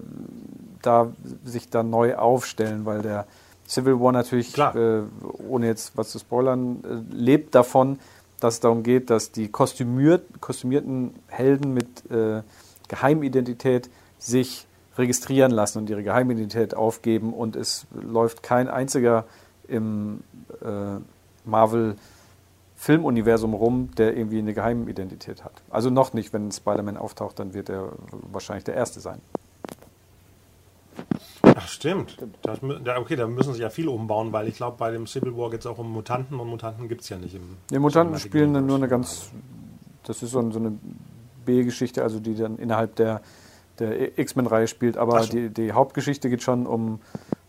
da sich da neu aufstellen, weil der Civil War natürlich, äh, ohne jetzt was zu spoilern, äh, lebt davon, dass es darum geht, dass die kostümiert, kostümierten Helden mit äh, Geheimidentität sich registrieren lassen und ihre Geheimidentität aufgeben und es läuft kein einziger im äh, Marvel Filmuniversum rum, der irgendwie eine Geheimidentität hat. Also noch nicht, wenn Spider-Man auftaucht, dann wird er wahrscheinlich der Erste sein. Ach, stimmt. Das, okay, da müssen sie ja viel umbauen, weil ich glaube, bei dem Civil War geht es auch um Mutanten und Mutanten gibt es ja nicht im. Die Mutanten spielen dann nur eine ganz. Das ist so eine B-Geschichte, also die dann innerhalb der, der X-Men-Reihe spielt. Aber die, die Hauptgeschichte geht schon um,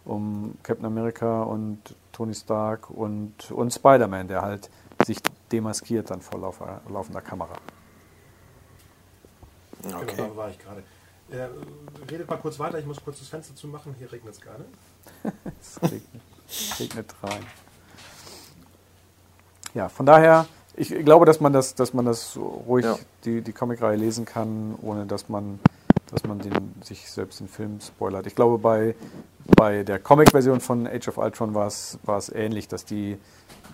um Captain America und Tony Stark und, und Spider-Man, der halt sich demaskiert dann vor lauf, laufender Kamera. Okay. Genau, da war ich gerade. Äh, redet mal kurz weiter, ich muss kurz das Fenster zu machen. Hier regnet es gerade. es regnet, regnet rein. Ja, von daher, ich glaube, dass man das, dass man das ruhig ja. die, die Comicreihe lesen kann, ohne dass man, dass man den, sich selbst den Film spoilert. Ich glaube, bei, bei der Comic-Version von Age of Ultron war es, war es ähnlich, dass die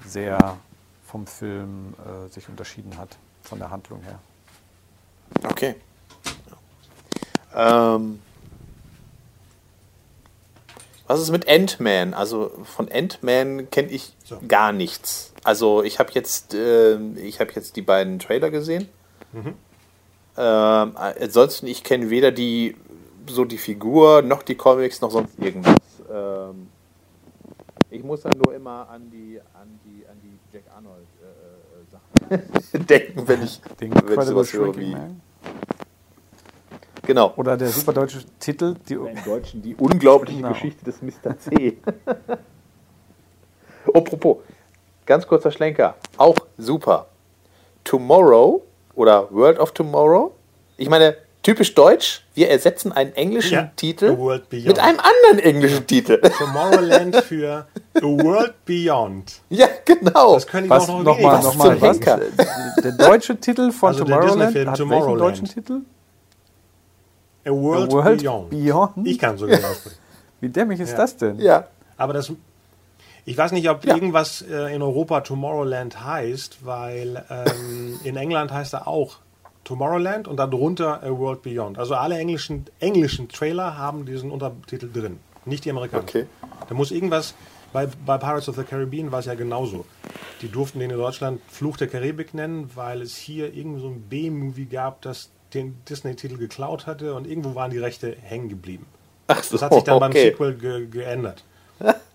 sehr vom Film äh, sich unterschieden hat, von der Handlung her. Okay. Ähm, was ist mit Ant-Man? Also von Ant-Man kenne ich so. gar nichts. Also ich habe jetzt, äh, ich jetzt die beiden Trailer gesehen. Mhm. Ähm, ansonsten, ich kenne weder die so die Figur, noch die Comics, noch sonst irgendwas. Ähm, ich muss dann nur immer an die, an die, an die Jack Arnold äh, äh Sachen denken, wenn ich, Den wenn ich sowas höre wie. Man. Genau. Oder der super deutsche Titel. Die, Im Deutschen die unglaubliche genau. Geschichte des Mr. C. Apropos, ganz kurzer Schlenker. Auch super. Tomorrow oder World of Tomorrow. Ich meine, typisch deutsch, wir ersetzen einen englischen ja, Titel mit einem anderen englischen Titel. Tomorrowland für A World Beyond. Ja, genau. Das können die was, noch, noch mal, noch mal, was? Der deutsche Titel von also Tomorrowland hat Tomorrowland. welchen deutschen Titel? A World, A World Beyond. Beyond. Ich kann sogar aussprechen. Wie dämlich ist ja. das denn? Ja. Aber das, ich weiß nicht, ob ja. irgendwas äh, in Europa Tomorrowland heißt, weil ähm, in England heißt er auch Tomorrowland und darunter A World Beyond. Also alle englischen, englischen Trailer haben diesen Untertitel drin, nicht die amerikanischen. Okay. Da muss irgendwas, bei, bei Pirates of the Caribbean war es ja genauso. Die durften den in Deutschland Fluch der Karibik nennen, weil es hier irgendwie so ein B-Movie gab, das den Disney-Titel geklaut hatte und irgendwo waren die Rechte hängen geblieben. Ach so, das hat sich dann okay. beim Sequel ge geändert.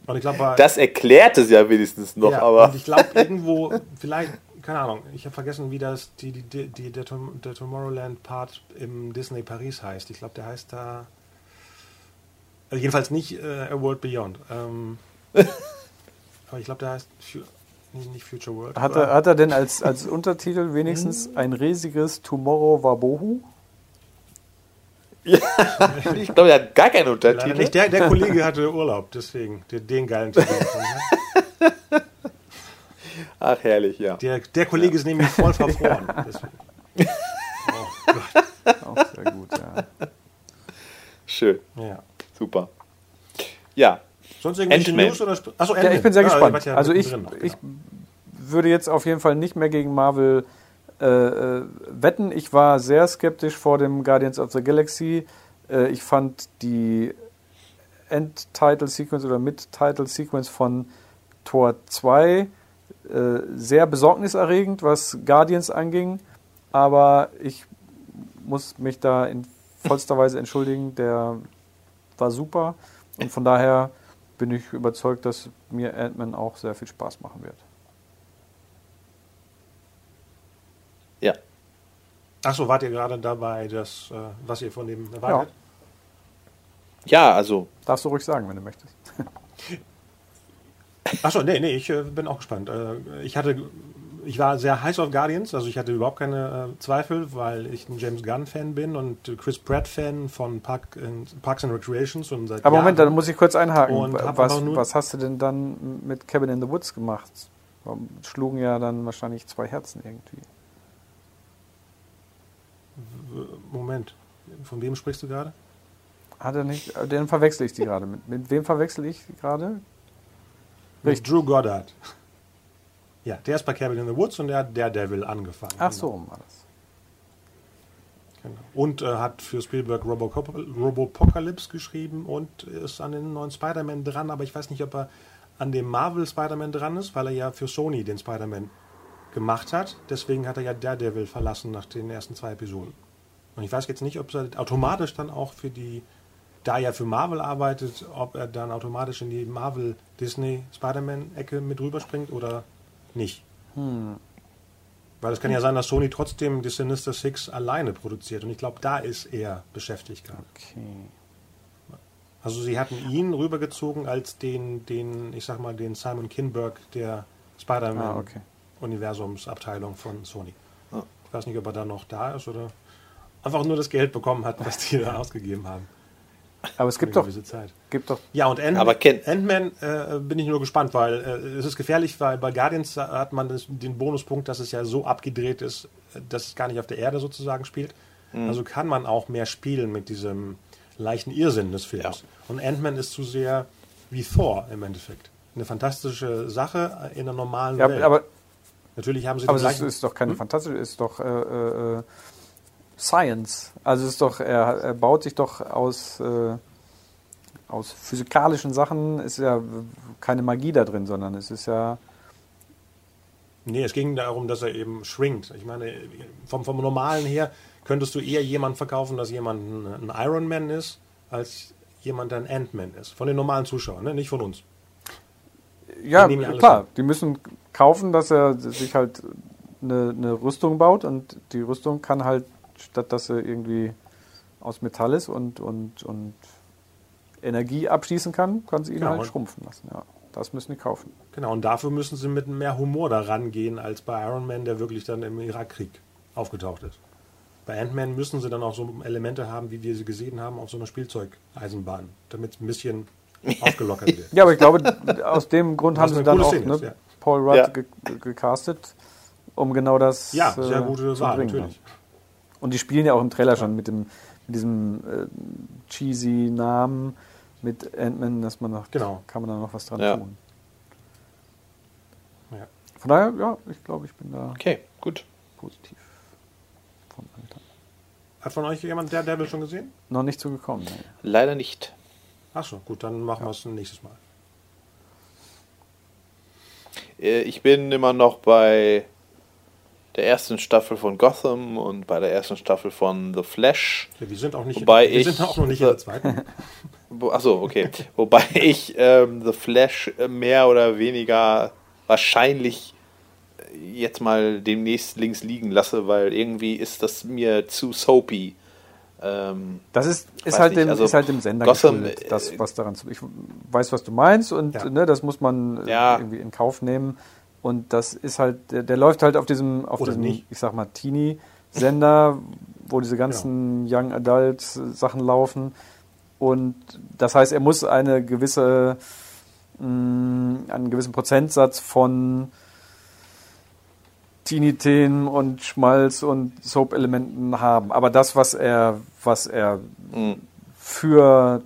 Und ich glaub, das erklärt es ja wenigstens noch, ja, aber. Und ich glaube, irgendwo, vielleicht, keine Ahnung, ich habe vergessen, wie das die, die, die, der, der Tomorrowland-Part im Disney Paris heißt. Ich glaube, der heißt da. Also jedenfalls nicht äh, A World Beyond. Ähm, aber ich glaube, der heißt nicht Future World. Hat er, hat er denn als, als Untertitel wenigstens ein riesiges Tomorrow Wabohu? Ja, ich glaube, er hat gar keinen Untertitel. Nicht. Der, der Kollege hatte Urlaub, deswegen den, den geilen Titel. Ach, herrlich, ja. Der, der Kollege ja. ist nämlich voll verfroren. oh Gott. Auch sehr gut, ja. Schön. Ja. Super. Ja, Sonst irgendwelche News? Oder Achso, ja, ich bin sehr gespannt. Ja, also ich, noch, genau. ich würde jetzt auf jeden Fall nicht mehr gegen Marvel äh, äh, wetten. Ich war sehr skeptisch vor dem Guardians of the Galaxy. Äh, ich fand die End-Title-Sequence oder Mid-Title-Sequence von Tor 2 äh, sehr besorgniserregend, was Guardians anging. Aber ich muss mich da in vollster Weise entschuldigen. Der war super. Und von daher bin ich überzeugt, dass mir Ant-Man auch sehr viel Spaß machen wird. Ja. Achso, wart ihr gerade dabei, das, äh, was ihr von dem erwartet? Ja. ja, also. Darfst du ruhig sagen, wenn du möchtest. Achso, nee, nee, ich äh, bin auch gespannt. Äh, ich hatte ich war sehr heiß auf Guardians, also ich hatte überhaupt keine äh, Zweifel, weil ich ein James Gunn-Fan bin und Chris Pratt-Fan von Park, äh, Parks and Recreations. Und seit Aber Jahren. Moment, dann muss ich kurz einhaken. Was, was, hast du denn dann mit Cabin in the Woods gemacht? Schlugen ja dann wahrscheinlich zwei Herzen irgendwie. Moment, von wem sprichst du gerade? Hat er nicht, äh, den verwechsel ich die gerade. Mit, mit wem verwechsel ich gerade? Mit Drew Goddard. Ja, der ist bei Cabin in the Woods und der hat Daredevil angefangen. Ach so, genau. war das. Genau. Und äh, hat für Spielberg Robocop Robopocalypse geschrieben und ist an den neuen Spider-Man dran, aber ich weiß nicht, ob er an dem Marvel Spider-Man dran ist, weil er ja für Sony den Spider-Man gemacht hat. Deswegen hat er ja Daredevil verlassen nach den ersten zwei Episoden. Und ich weiß jetzt nicht, ob er automatisch dann auch für die da er für Marvel arbeitet, ob er dann automatisch in die Marvel, Disney, Spider-Man-Ecke mit rüberspringt oder nicht. Hm. Weil es kann ja sein, dass Sony trotzdem die Sinister Six alleine produziert und ich glaube, da ist er beschäftigt gerade. Okay. Also sie hatten ihn rübergezogen als den, den, ich sag mal, den Simon Kinberg der Spider-Man-Universumsabteilung ah, okay. von Sony. Ich weiß nicht, ob er da noch da ist oder einfach nur das Geld bekommen hat, was die da ausgegeben haben. Aber es gibt doch, Zeit. gibt doch. Ja, und Ant-Man äh, bin ich nur gespannt, weil äh, es ist gefährlich, weil bei Guardians hat man das, den Bonuspunkt, dass es ja so abgedreht ist, dass es gar nicht auf der Erde sozusagen spielt. Mhm. Also kann man auch mehr spielen mit diesem leichten Irrsinn des Films. Ja. Und Ant-Man ist zu sehr wie Thor im Endeffekt. Eine fantastische Sache in einer normalen ja, Welt. Aber Natürlich haben sie aber es ist doch keine hm? fantastische, ist doch äh, äh, Science. Also es ist doch, er, er baut sich doch aus, äh, aus physikalischen Sachen, ist ja keine Magie da drin, sondern es ist ja. Nee, es ging darum, dass er eben schwingt. Ich meine, vom, vom Normalen her könntest du eher jemanden verkaufen, dass jemand ein, Iron Man ist, als jemand ein Ant-Man ist. Von den normalen Zuschauern, ne? nicht von uns. Ja, klar, die müssen kaufen, dass er sich halt eine, eine Rüstung baut und die Rüstung kann halt, statt dass er irgendwie aus Metall ist und, und, und Energie abschießen kann, kann sie ihn genau. halt schrumpfen lassen. Ja, das müssen die kaufen. Genau, und dafür müssen sie mit mehr Humor daran gehen, als bei Iron Man, der wirklich dann im Irakkrieg aufgetaucht ist. Bei Ant-Man müssen sie dann auch so Elemente haben, wie wir sie gesehen haben auf so einer Spielzeugeisenbahn, damit es ein bisschen aufgelockert wird. ja, aber ich glaube, aus dem Grund haben sie dann auch ne, ist, ja. Paul Rudd ja. ge gecastet, um genau das ja, sehr äh, gute Wahl, natürlich. Und die spielen ja auch im Trailer schon mit, dem, mit diesem äh, cheesy Namen mit Ant-Man, dass man noch, genau. kann man da noch was dran ja. tun. Ja. Von daher, ja, ich glaube, ich bin da okay, gut. positiv. Von Alter. Hat von euch jemand der Devil schon gesehen? Noch nicht zugekommen. Nee. Leider nicht. Achso, gut, dann machen ja. wir es nächstes Mal. Äh, ich bin immer noch bei der ersten Staffel von Gotham und bei der ersten Staffel von The Flash. Ja, wir sind auch nicht, Wobei wir ich, sind auch noch nicht in der zweiten. Achso, okay. Wobei ich ähm, The Flash mehr oder weniger wahrscheinlich jetzt mal demnächst links liegen lasse, weil irgendwie ist das mir zu soapy. Ähm, das ist, ist, halt dem, also ist halt dem Sender Gotham, geschuldet, das, was daran zu. Ich weiß, was du meinst und ja. ne, das muss man ja. irgendwie in Kauf nehmen. Und das ist halt, der, der läuft halt auf diesem, auf diesem ich sag mal, Teenie-Sender, wo diese ganzen ja. Young Adult Sachen laufen. Und das heißt, er muss eine gewisse, mh, mm, einen gewissen Prozentsatz von Teenie-Themen und Schmalz und Soap-Elementen haben. Aber das, was er, was er mhm. für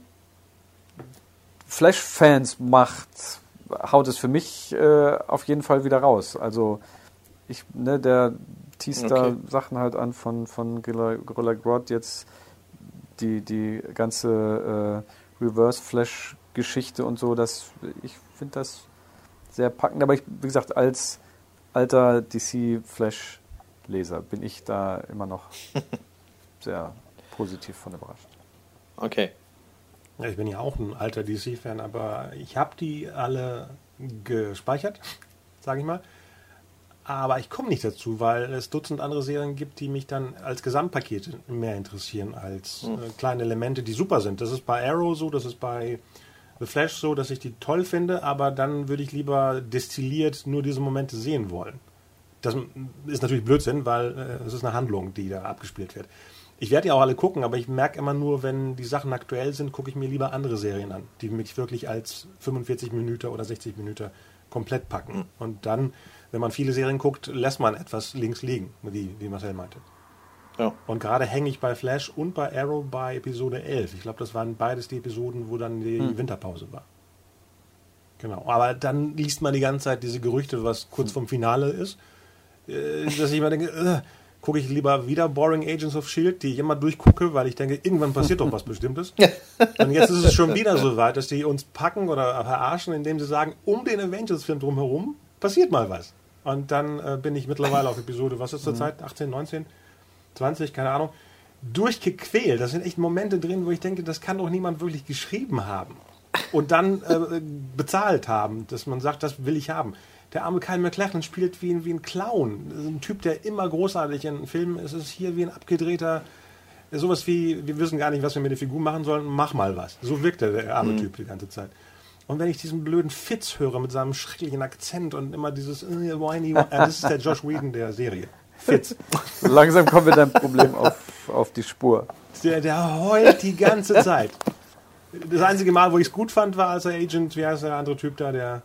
Flash-Fans macht, haut es für mich äh, auf jeden Fall wieder raus. Also ich, ne, der teast okay. da Sachen halt an von, von Gorilla Grodd jetzt die, die ganze äh, Reverse-Flash-Geschichte und so, das, ich finde das sehr packend. Aber ich, wie gesagt, als alter DC-Flash-Leser bin ich da immer noch sehr positiv von überrascht. Okay. Ja, ich bin ja auch ein alter DC-Fan, aber ich habe die alle gespeichert, sage ich mal. Aber ich komme nicht dazu, weil es Dutzend andere Serien gibt, die mich dann als Gesamtpaket mehr interessieren als hm. äh, kleine Elemente, die super sind. Das ist bei Arrow so, das ist bei The Flash so, dass ich die toll finde, aber dann würde ich lieber destilliert nur diese Momente sehen wollen. Das ist natürlich Blödsinn, weil äh, es ist eine Handlung, die da abgespielt wird. Ich werde ja auch alle gucken, aber ich merke immer nur, wenn die Sachen aktuell sind, gucke ich mir lieber andere Serien an, die mich wirklich als 45 Minuten oder 60 Minuten komplett packen. Mhm. Und dann, wenn man viele Serien guckt, lässt man etwas links liegen, wie, wie Marcel meinte. Ja. Und gerade hänge ich bei Flash und bei Arrow bei Episode 11. Ich glaube, das waren beides die Episoden, wo dann die hm. Winterpause war. Genau. Aber dann liest man die ganze Zeit diese Gerüchte, was kurz hm. vom Finale ist. Äh, dass ich immer denke, äh, gucke ich lieber wieder Boring Agents of Shield, die ich immer durchgucke, weil ich denke, irgendwann passiert doch was Bestimmtes. Und jetzt ist es schon wieder so weit, dass die uns packen oder verarschen, indem sie sagen, um den Avengers-Film drumherum passiert mal was. Und dann äh, bin ich mittlerweile auf Episode, was ist zur Zeit? 18, 19? 20, keine Ahnung. durchgequält. Da sind echt Momente drin, wo ich denke, das kann doch niemand wirklich geschrieben haben. Und dann äh, bezahlt haben, dass man sagt, das will ich haben. Der arme Kyle McLachlan spielt wie ein, wie ein Clown. Ein Typ, der immer großartig in Filmen ist. Es ist hier wie ein abgedrehter, sowas wie, wir wissen gar nicht, was wir mit der Figur machen sollen, mach mal was. So wirkt der, der arme mhm. Typ die ganze Zeit. Und wenn ich diesen blöden Fitz höre mit seinem schrecklichen Akzent und immer dieses äh, whiny, äh, das ist der Josh Whedon der Serie. Fitz. Langsam kommen wir dein Problem auf, auf die Spur. Der, der heult die ganze Zeit. Das einzige Mal, wo ich es gut fand, war, als er Agent, wie heißt der andere Typ da, der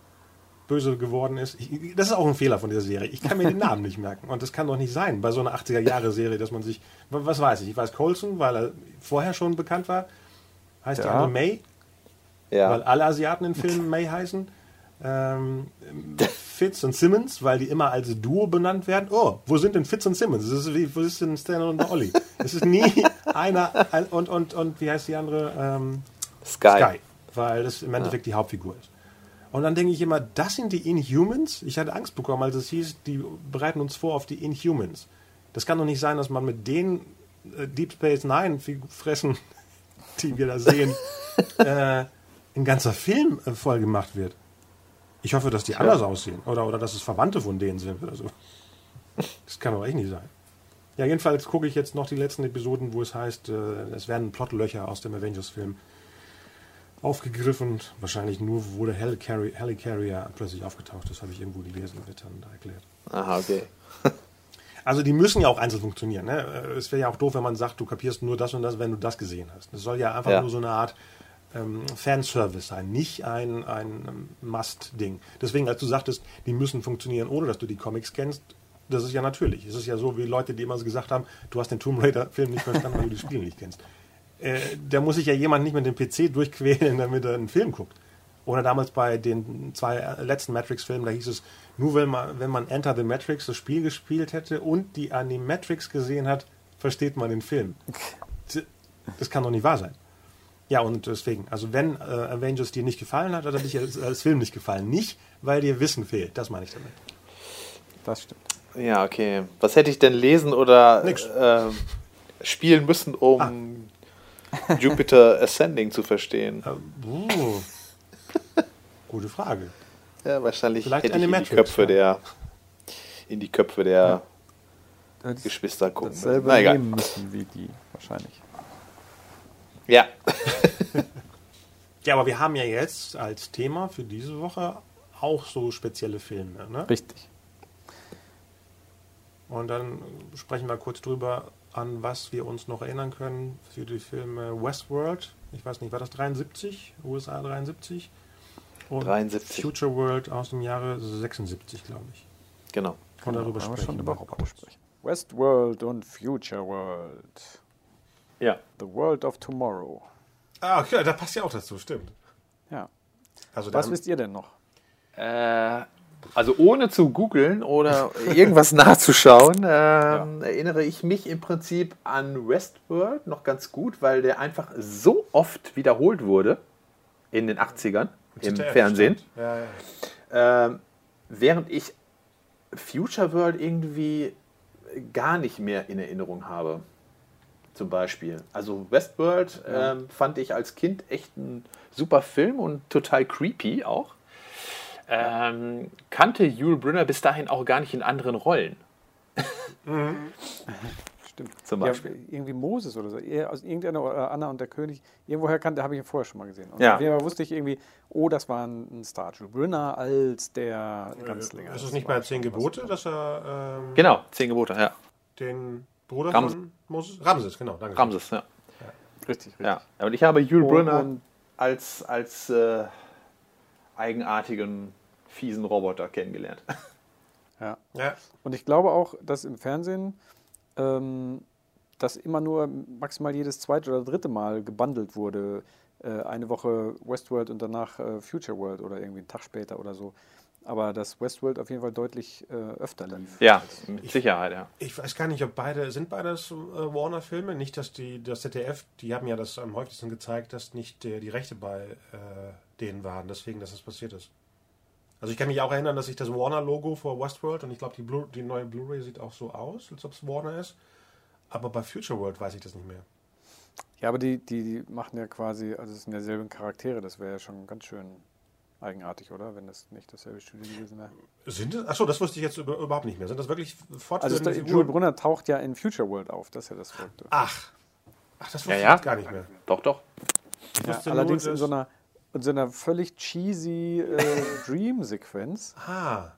böse geworden ist. Ich, das ist auch ein Fehler von dieser Serie. Ich kann mir den Namen nicht merken. Und das kann doch nicht sein bei so einer 80er-Jahre-Serie, dass man sich. Was weiß ich? Ich weiß Colson, weil er vorher schon bekannt war. Heißt ja. die andere May? Ja. Weil alle Asiaten in Filmen May heißen. Ähm, Fitz und Simmons, weil die immer als Duo benannt werden. Oh, wo sind denn Fitz und Simmons? Das ist wie, wo ist denn Stan und Ollie? Es ist nie einer und, und, und wie heißt die andere? Ähm, Sky. Sky. Weil das im Endeffekt ja. die Hauptfigur ist. Und dann denke ich immer, das sind die Inhumans? Ich hatte Angst bekommen, als es hieß, die bereiten uns vor auf die Inhumans. Das kann doch nicht sein, dass man mit den äh, Deep Space Nine fressen, die wir da sehen, äh, ein ganzer Film äh, voll gemacht wird. Ich hoffe, dass die ja. anders aussehen. Oder, oder dass es Verwandte von denen sind oder so. Das kann doch echt nicht sein. Ja, jedenfalls gucke ich jetzt noch die letzten Episoden, wo es heißt, äh, es werden Plotlöcher aus dem Avengers-Film aufgegriffen. Wahrscheinlich nur, wo der Helicarrier plötzlich aufgetaucht ist, habe ich irgendwo gelesen, wird dann da erklärt. Aha, okay. also die müssen ja auch einzeln funktionieren. Ne? Es wäre ja auch doof, wenn man sagt, du kapierst nur das und das, wenn du das gesehen hast. Das soll ja einfach ja. nur so eine Art ähm, Fanservice sein, nicht ein, ein Must-Ding. Deswegen, als du sagtest, die müssen funktionieren, ohne dass du die Comics kennst, das ist ja natürlich. Es ist ja so wie Leute, die immer gesagt haben, du hast den Tomb Raider-Film nicht verstanden, weil du die Spiele nicht kennst. Äh, da muss sich ja jemand nicht mit dem PC durchquälen, damit er einen Film guckt. Oder damals bei den zwei letzten Matrix-Filmen, da hieß es, nur wenn man, wenn man Enter the Matrix das Spiel gespielt hätte und die Animatrix gesehen hat, versteht man den Film. Das kann doch nicht wahr sein. Ja, und deswegen, also wenn äh, Avengers dir nicht gefallen hat, hat er dich als, als, Film nicht gefallen. Nicht, weil dir Wissen fehlt. Das meine ich damit. Das stimmt. Ja, okay. Was hätte ich denn lesen oder äh, spielen müssen, um ah. Jupiter Ascending zu verstehen? Uh, gute Frage. Ja, wahrscheinlich Vielleicht hätte ich in die Köpfe ja. der in die Köpfe der ja. Geschwister gucken. Dasselbe nehmen müssen wie die wahrscheinlich. Ja. ja, aber wir haben ja jetzt als Thema für diese Woche auch so spezielle Filme. Ne? Richtig. Und dann sprechen wir kurz drüber, an was wir uns noch erinnern können für die Filme Westworld. Ich weiß nicht, war das 73? USA 73? Und 73. Future World aus dem Jahre 76, glaube ich. Genau. Von genau, darüber sprechen. Schon über Roboter sprechen. Westworld und Future World. Ja. The World of Tomorrow. Ah, okay, da passt ja auch dazu, stimmt. Ja. Also Was wisst ihr denn noch? Äh, also ohne zu googeln oder irgendwas nachzuschauen, äh, ja. erinnere ich mich im Prinzip an Westworld noch ganz gut, weil der einfach so oft wiederholt wurde in den 80ern im ZDF Fernsehen. Ja, ja. Äh, während ich Future World irgendwie gar nicht mehr in Erinnerung habe zum Beispiel. Also Westworld ähm, fand ich als Kind echt ein super Film und total creepy auch. Ähm, kannte Yul Brynner bis dahin auch gar nicht in anderen Rollen. Mhm. Stimmt. Zum Beispiel. Ja, irgendwie Moses oder so. Aus irgendeiner oder Anna und der König. Irgendwoher kannte, habe ich ihn vorher schon mal gesehen. Und ja. Auf jeden Fall wusste ich irgendwie, oh, das war ein Star. Jules Brynner als der äh, ganz länger. Ist es nicht bei Zehn Gebote, dass er. Ähm, genau, Zehn Gebote, ja. Den Bruder Rams von Moses? Ramses, genau, danke. Ramses, ja. ja. Richtig, richtig. Ja. Und ich habe Jules Brunner als, als äh, eigenartigen, fiesen Roboter kennengelernt. Ja. ja. Und ich glaube auch, dass im Fernsehen ähm, das immer nur maximal jedes zweite oder dritte Mal gebundelt wurde. Äh, eine Woche Westworld und danach äh, Future World oder irgendwie einen Tag später oder so aber dass Westworld auf jeden Fall deutlich äh, öfter lief. Ja, mit Sicherheit, ja. Ich weiß gar nicht, ob beide, sind beides äh, Warner-Filme? Nicht, dass die, das ZDF, die haben ja das am häufigsten gezeigt, dass nicht äh, die Rechte bei äh, denen waren, deswegen, dass das passiert ist. Also ich kann mich auch erinnern, dass ich das Warner-Logo vor Westworld und ich glaube, die, die neue Blu-ray sieht auch so aus, als ob es Warner ist. Aber bei Future World weiß ich das nicht mehr. Ja, aber die, die, die machen ja quasi, also es sind ja selben Charaktere, das wäre ja schon ganz schön eigenartig, oder? Wenn das nicht dasselbe Studio gewesen wäre. Sind das? Achso, das wusste ich jetzt über, überhaupt nicht mehr. Sind das wirklich fortführende Also Jules Brunner taucht ja in Future World auf, das ist ja das Verrückte. Ach. Ach, das wusste Ja, ich ja. jetzt gar nicht mehr. Doch, doch. Ich Ja, allerdings nur, in so einer, in so einer völlig cheesy äh, Dream-Sequenz, Ah,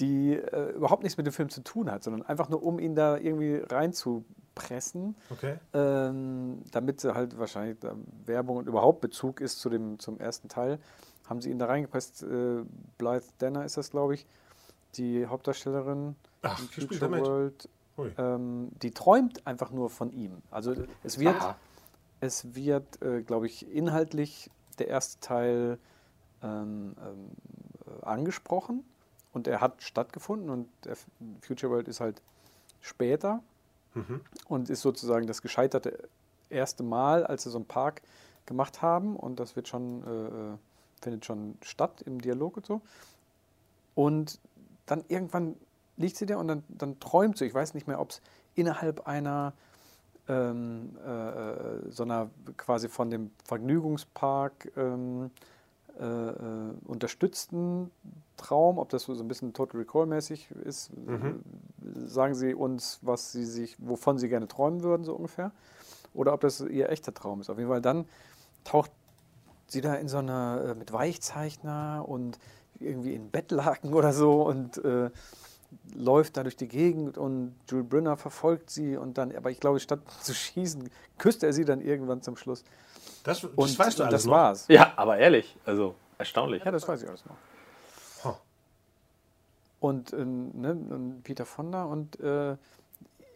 die äh, überhaupt nichts mit dem Film zu tun hat, sondern einfach nur, um ihn da irgendwie reinzupressen, okay. ähm, damit sie halt wahrscheinlich da Werbung und überhaupt Bezug ist zu dem, zum ersten Teil, haben sie ihn da reingepresst. Äh, Blythe Danner ist das, glaube ich, die Hauptdarstellerin Ach, in Future. World. Ähm, die träumt einfach nur von ihm. Also es wird, Aha. es wird, äh, glaube ich, inhaltlich der erste Teil ähm, ähm, äh, angesprochen und er hat stattgefunden und Future World ist halt später Mhm. und ist sozusagen das gescheiterte erste Mal, als sie so einen Park gemacht haben und das wird schon, äh, äh, findet schon statt im Dialog und so. Und dann irgendwann liegt sie da und dann, dann träumt sie. Ich weiß nicht mehr, ob es innerhalb einer ähm, äh, äh, so einer quasi von dem Vergnügungspark ähm, äh, äh, unterstützten Traum, ob das so ein bisschen Total Recall-mäßig ist, Mhm. sagen Sie uns, was Sie sich, wovon Sie gerne träumen würden, so ungefähr. Oder ob das Ihr echter Traum ist. Auf jeden Fall dann taucht sie da in so einer äh, mit Weichzeichner und irgendwie in Bettlaken oder so und äh, läuft da durch die Gegend und Jules Brynner verfolgt sie und dann, aber ich glaube, statt zu schießen, küsst er sie dann irgendwann zum Schluss. Das, das Und weißt du alles das noch? war's. Ja, aber ehrlich, also erstaunlich. Ja, das weiß ich alles noch. Huh. Und, äh, ne, und Peter Fonda und äh,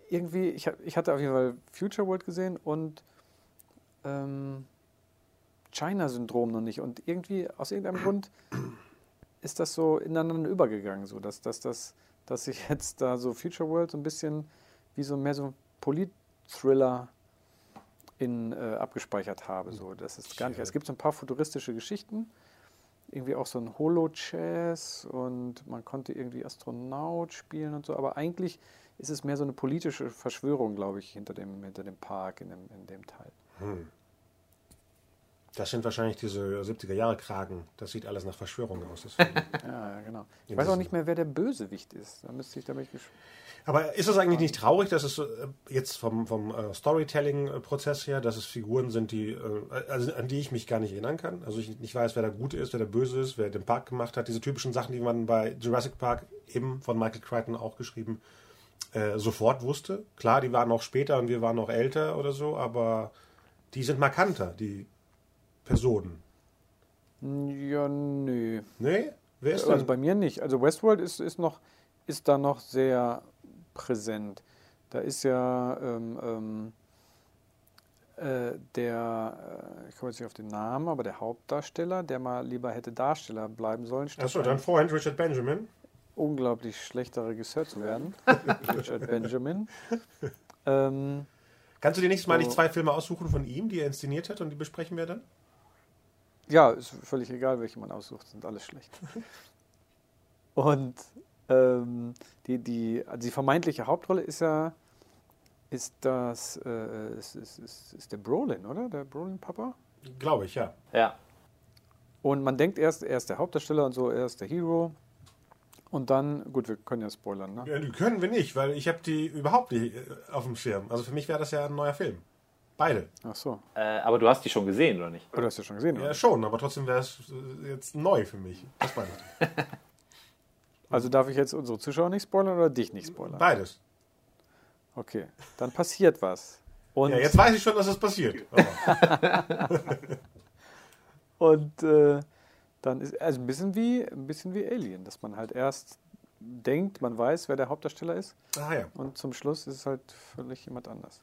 irgendwie, ich, ich hatte auf jeden Fall Future World gesehen und ähm, China-Syndrom noch nicht. Und irgendwie, aus irgendeinem Grund, ist das so ineinander übergegangen, so dass, dass, dass, dass ich jetzt da so Future World so ein bisschen wie so mehr so ein Polit-Thriller in, äh, abgespeichert habe. So. Das ist gar nicht. Es gibt so ein paar futuristische Geschichten, irgendwie auch so ein Holo-Chess und man konnte irgendwie Astronaut spielen und so, aber eigentlich ist es mehr so eine politische Verschwörung, glaube ich, hinter dem, hinter dem Park in dem, in dem Teil. Hm. Das sind wahrscheinlich diese 70er-Jahre-Kragen. Das sieht alles nach Verschwörung aus. Ja, ja, genau. Ich weiß auch nicht mehr, wer der Bösewicht ist. Da müsste ich damit Aber ist es eigentlich nicht traurig, dass es äh, jetzt vom, vom äh, Storytelling-Prozess her, dass es Figuren sind, die, äh, also an die ich mich gar nicht erinnern kann? Also ich nicht weiß, wer der Gute ist, wer der Böse ist, wer den Park gemacht hat. Diese typischen Sachen, die man bei Jurassic Park eben von Michael Crichton auch geschrieben äh, sofort wusste. Klar, die waren noch später und wir waren noch älter oder so, aber die sind markanter, die Personen. Ja, nö. Nee? Wer ist Also denn? bei mir nicht. Also Westworld ist, ist, noch, ist da noch sehr präsent. Da ist ja ähm, ähm, äh, der, äh, ich komme jetzt nicht auf den Namen, aber der Hauptdarsteller, der mal lieber hätte Darsteller bleiben sollen, Achso, dann Freund Richard Benjamin. unglaublich schlechter Regisseur zu werden, Richard Benjamin. Ähm, Kannst du dir nächstes Mal nicht So. zwei Filme aussuchen von ihm, die er inszeniert hat und die besprechen wir dann? Ja, ist völlig egal, welche man aussucht, sind alles schlecht. Und ähm, die, die, also die vermeintliche Hauptrolle ist ja, ist das, äh, ist, ist, ist, ist der Brolin, oder? Der Brolin-Papa? Glaube ich, ja. Ja. Und man denkt erst, er ist der Hauptdarsteller und so, er ist der Hero. Und dann, gut, wir können ja spoilern, ne? ja. Die können wir nicht, weil ich habe die überhaupt nicht äh, auf dem Schirm. Also für mich wäre das ja ein neuer Film. Beide. Ach so. Äh, aber du hast die schon gesehen, oder nicht? Oh, du hast ja schon gesehen, Ja, oder? schon, aber trotzdem wäre es äh, jetzt neu für mich. Das meine ich. Also darf ich jetzt unsere Zuschauer nicht spoilern oder dich nicht spoilern? Beides. Okay, dann passiert was. Und Ja, jetzt weiß ich schon, dass es passiert. Aber, Und äh, dann ist also ein bisschen wie ein bisschen wie Alien, dass man halt erst denkt, man weiß, wer der Hauptdarsteller ist, ah ja. und zum Schluss ist es halt völlig jemand anders.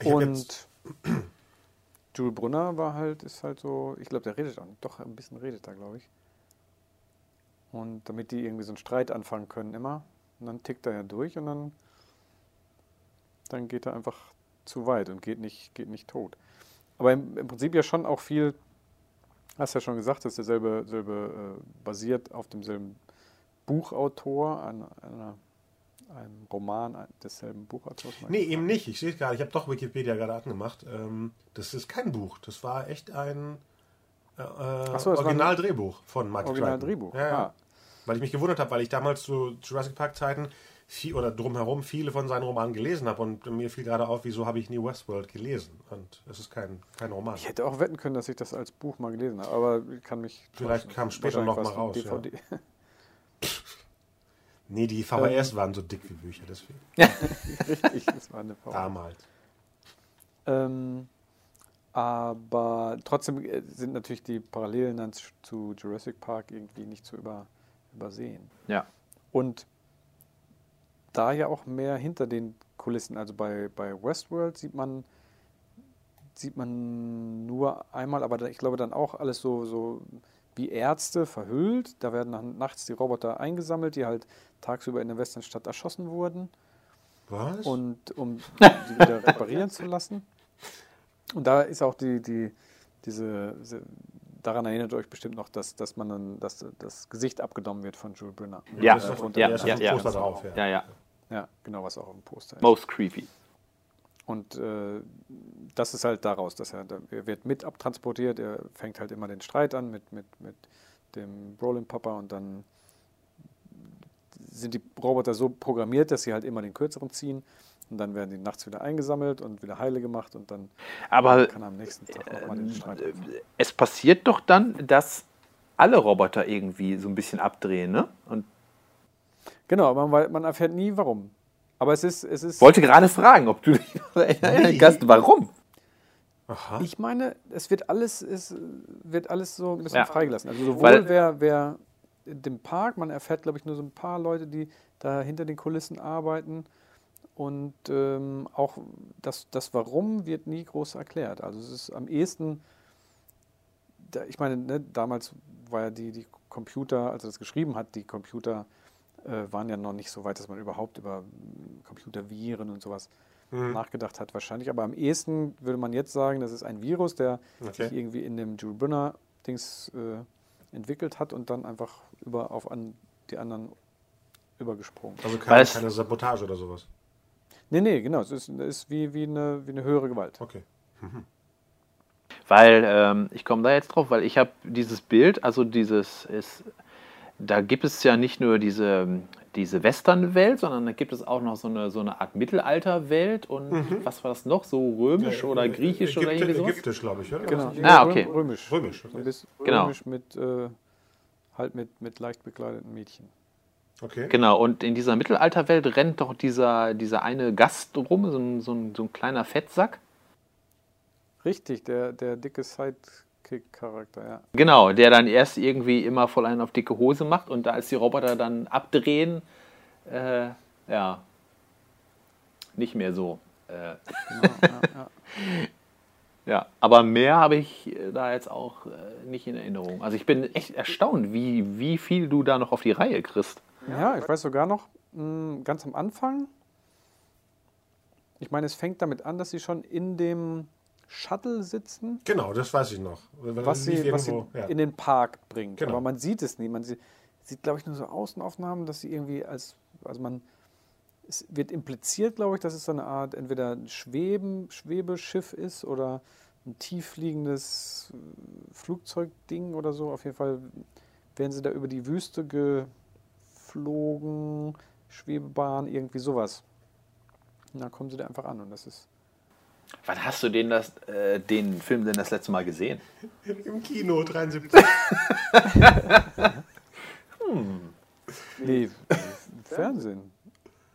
Ich und jetzt- Jules Brunner war halt, ist halt so, ich glaube, der redet auch, doch ein bisschen redet da, glaube ich. Und damit die irgendwie so einen Streit anfangen können immer, und dann tickt er ja durch und dann, dann geht er einfach zu weit und geht nicht, geht nicht tot. Aber im, im Prinzip ja schon auch viel, hast ja schon gesagt, dass derselbe selbe, äh, basiert auf demselben Buchautor, einer, einer ein Roman desselben Buchautors? Nee, eben nicht. Ich sehe es gerade. Ich habe doch Wikipedia gerade angemacht. Ähm, das ist kein Buch. Das war echt ein äh, so, Originaldrehbuch von Mike Originaldrehbuch. Ja, ja. Ah. Weil ich mich gewundert habe, weil ich damals zu Jurassic Park Zeiten viel, oder drumherum viele von seinen Romanen gelesen habe und mir fiel gerade auf, wieso habe ich nie Westworld gelesen und es ist kein, kein Roman. Ich hätte auch wetten können, dass ich das als Buch mal gelesen habe, aber ich kann mich... Vielleicht kam später noch mal raus, DVD. Ja. Nee, die VHS ähm, waren so dick wie Bücher, deswegen. Richtig, das war eine VHS. Damals. Ähm, aber trotzdem äh, sind natürlich die Parallelen dann zu Jurassic Park irgendwie nicht zu über, übersehen. Ja. Und da ja auch mehr hinter den Kulissen. Also bei, bei Westworld sieht man, sieht man nur einmal, aber ich glaube dann auch alles so, so wie Ärzte verhüllt. Da werden dann nachts die Roboter eingesammelt, die halt tagsüber in der Westernstadt erschossen wurden. Was? Und um sie wieder reparieren zu lassen. Und da ist auch die, die, diese, daran erinnert euch bestimmt noch, dass, dass man dann, dass das Gesicht abgenommen wird von Jules Brunner. Ja, ja, ja, ja, ja, drauf, ja. ja, ja. Ja, genau, was auch im Poster ist. Most creepy. Und äh, das ist halt daraus, dass er, er wird mit abtransportiert, er fängt halt immer den Streit an mit, mit, mit dem Brolin Papa und dann sind die Roboter so programmiert, dass sie halt immer den kürzeren ziehen und dann werden die nachts wieder eingesammelt und wieder heile gemacht und dann Aber kann er am nächsten Tag nochmal den Streit äh, Es passiert doch dann, dass alle Roboter irgendwie so ein bisschen abdrehen, ne? Und genau, aber man, man erfährt nie warum. Aber es ist, es ist. Wollte gerade fragen, ob du dich erinnern kannst, warum? Aha. Ich meine, es wird alles, es wird alles so ein bisschen ja. freigelassen. Also sowohl Weil, wer, wer in dem Park, man erfährt, glaube ich, nur so ein paar Leute, die da hinter den Kulissen arbeiten. Und ähm, auch das, das Warum wird nie groß erklärt. Also es ist am ehesten, ich meine, ne, damals war ja die, die Computer, als er das geschrieben hat, die Computer äh, waren ja noch nicht so weit, dass man überhaupt über Computerviren und sowas mhm. nachgedacht hat wahrscheinlich. Aber am ehesten würde man jetzt sagen, das ist ein Virus, der okay. sich irgendwie in dem Jules Brunner-Dings äh, entwickelt hat und dann einfach über auf an die anderen übergesprungen. Also keine, keine Sabotage oder sowas? Nee, nee, genau. Es ist, ist wie, wie, eine, wie eine höhere Gewalt. Okay. Mhm. Weil, ähm, ich komme da jetzt drauf, weil ich habe dieses Bild, also dieses ist, da gibt es ja nicht nur diese, diese Western-Welt, sondern da gibt es auch noch so eine, so eine Art Mittelalter-Welt und mhm. was war das noch? So römisch ja, oder griechisch Ägypte, oder irgendwie sowas? Ägyptisch, glaube ich, oder? Genau. Ah, okay. Römisch. Römisch. Okay. Genau. Römisch mit, äh, halt mit, mit leicht bekleideten Mädchen. Okay. Genau, und in dieser Mittelalterwelt rennt doch dieser, dieser eine Gast rum, so ein, so ein, so ein kleiner Fettsack. Richtig, der, der dicke Sidekick-Charakter, ja. Genau, der dann erst irgendwie immer voll einen auf dicke Hose macht und da als die Roboter dann abdrehen, äh, ja, nicht mehr so. Äh. Genau, ja, ja. ja, aber mehr habe ich da jetzt auch äh, nicht in Erinnerung. Also ich bin echt erstaunt, wie, wie viel du da noch auf die Reihe kriegst. Ja, ich weiß sogar noch, hm, ganz am Anfang, ich meine, es fängt damit an, dass sie schon in dem Shuttle sitzen. Genau, das weiß ich noch. was sie, irgendwo, was sie ja. in den Park bringt. Genau. Aber man sieht es nicht. Man sieht, sieht glaube ich, nur so Außenaufnahmen, dass sie irgendwie als, also man, es wird impliziert, glaube ich, dass es so eine Art entweder ein Schweben, Schwebeschiff ist oder ein tieffliegendes äh, Flugzeugding oder so. Auf jeden Fall werden sie da über die Wüste ge, geflogen, Schwebebahn, irgendwie sowas. Und da kommen sie da einfach an und das ist. Wann hast du den, das, äh, den Film denn das letzte Mal gesehen? Im Kino 73. hm. Nee, im Fernsehen.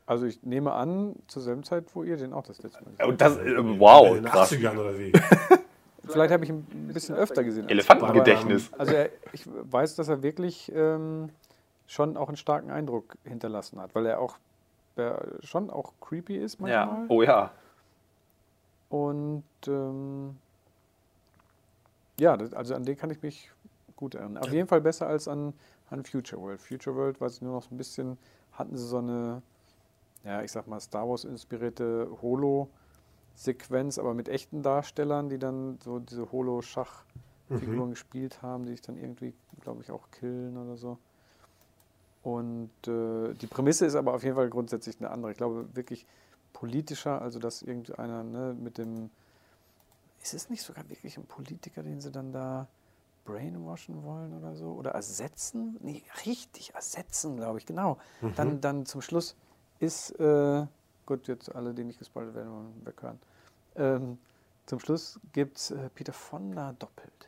Also ich nehme an, zur selben Zeit, wo ihr den auch das letzte Mal gesehen habt. Das, äh, wow, in den 80ern oder wie? Vielleicht habe ich ihn ein bisschen öfter gesehen. Elefantengedächtnis. Also er, ich weiß, dass er wirklich ähm, schon auch einen starken Eindruck hinterlassen hat, weil er auch er schon auch creepy ist manchmal. Ja, oh ja. Und ähm, ja, das, also an den kann ich mich gut erinnern. Auf jeden Fall besser als an, an Future World. Future World weiß ich nur noch so ein bisschen, hatten sie so eine, ja, ich sag mal, Star Wars inspirierte Holo-Sequenz, aber mit echten Darstellern, die dann so diese Holo-Schachfiguren mhm. gespielt haben, die sich dann irgendwie, glaube ich, auch killen oder so. Und äh, die Prämisse ist aber auf jeden Fall grundsätzlich eine andere. Ich glaube wirklich politischer, also dass irgendeiner ne, mit dem. Ist es nicht sogar wirklich ein Politiker, den sie dann da brainwashen wollen oder so? Oder ersetzen? Nee, richtig, ersetzen, glaube ich, genau. Mhm. Dann, dann zum Schluss ist, äh, gut, jetzt alle, die nicht gespoilert werden, wollen weghören. Ähm, zum Schluss gibt es äh, Peter Fonda doppelt.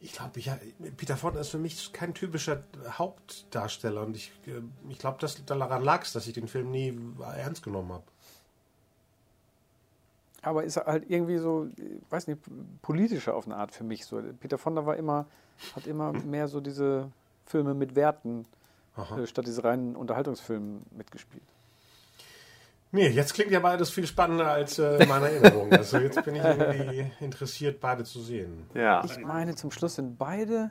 Ich glaube, ja, Peter Fonda ist für mich kein typischer Hauptdarsteller und ich, äh, ich glaube, dass daran lag es, dass ich den Film nie ernst genommen habe. Aber ist er halt irgendwie so, ich weiß nicht, politischer auf eine Art für mich. So. Peter Fonda war immer, hat immer mehr so diese Filme mit Werten äh, statt diese reinen Unterhaltungsfilmen mitgespielt. Nee, jetzt klingt ja beides viel spannender als äh, meine Erinnerung. Also jetzt bin ich irgendwie interessiert, beide zu sehen. Ja. Ich meine, zum Schluss sind beide,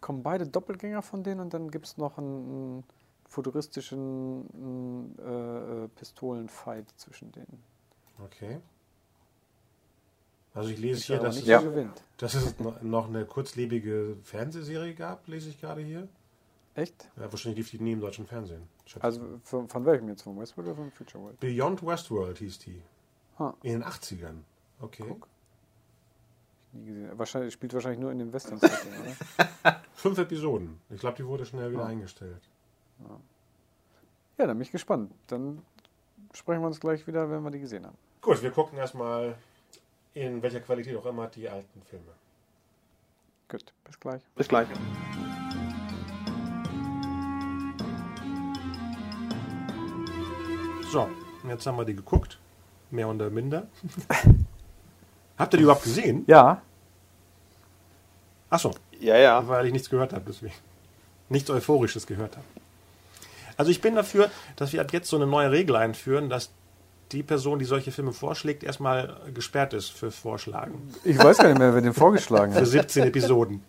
kommen beide Doppelgänger von denen und dann gibt es noch einen, einen futuristischen einen, äh, äh, Pistolenfight zwischen denen. Okay. Also ich lese ich hier, dass es, ja. dass es noch eine kurzlebige Fernsehserie gab, lese ich gerade hier. Echt? Ja, wahrscheinlich lief die nie im deutschen Fernsehen. Also von, von, welchem jetzt? Von Westworld oder von Future World? Beyond Westworld hieß die. Huh. In den 80ern. Okay. Guck. Nie gesehen. Wahrscheinlich, spielt wahrscheinlich nur in den Western oder? Fünf Episoden. Ich glaube, die wurde schnell wieder oh. eingestellt. Ja. ja, dann bin ich gespannt. Dann sprechen wir uns gleich wieder, wenn wir die gesehen haben. Gut, wir gucken erstmal in welcher Qualität auch immer die alten Filme. Gut, bis gleich. Bis gleich. So, jetzt haben wir die geguckt. Mehr oder minder. Habt ihr die überhaupt gesehen? Ja. Achso. Ja, ja. Weil ich nichts gehört habe, deswegen. Nichts Euphorisches gehört habe. Also ich bin dafür, dass wir ab jetzt so eine neue Regel einführen, dass die Person, die solche Filme vorschlägt, erstmal gesperrt ist für Vorschlagen. Ich weiß gar nicht mehr, wer den vorgeschlagen hat. Für 17 Episoden.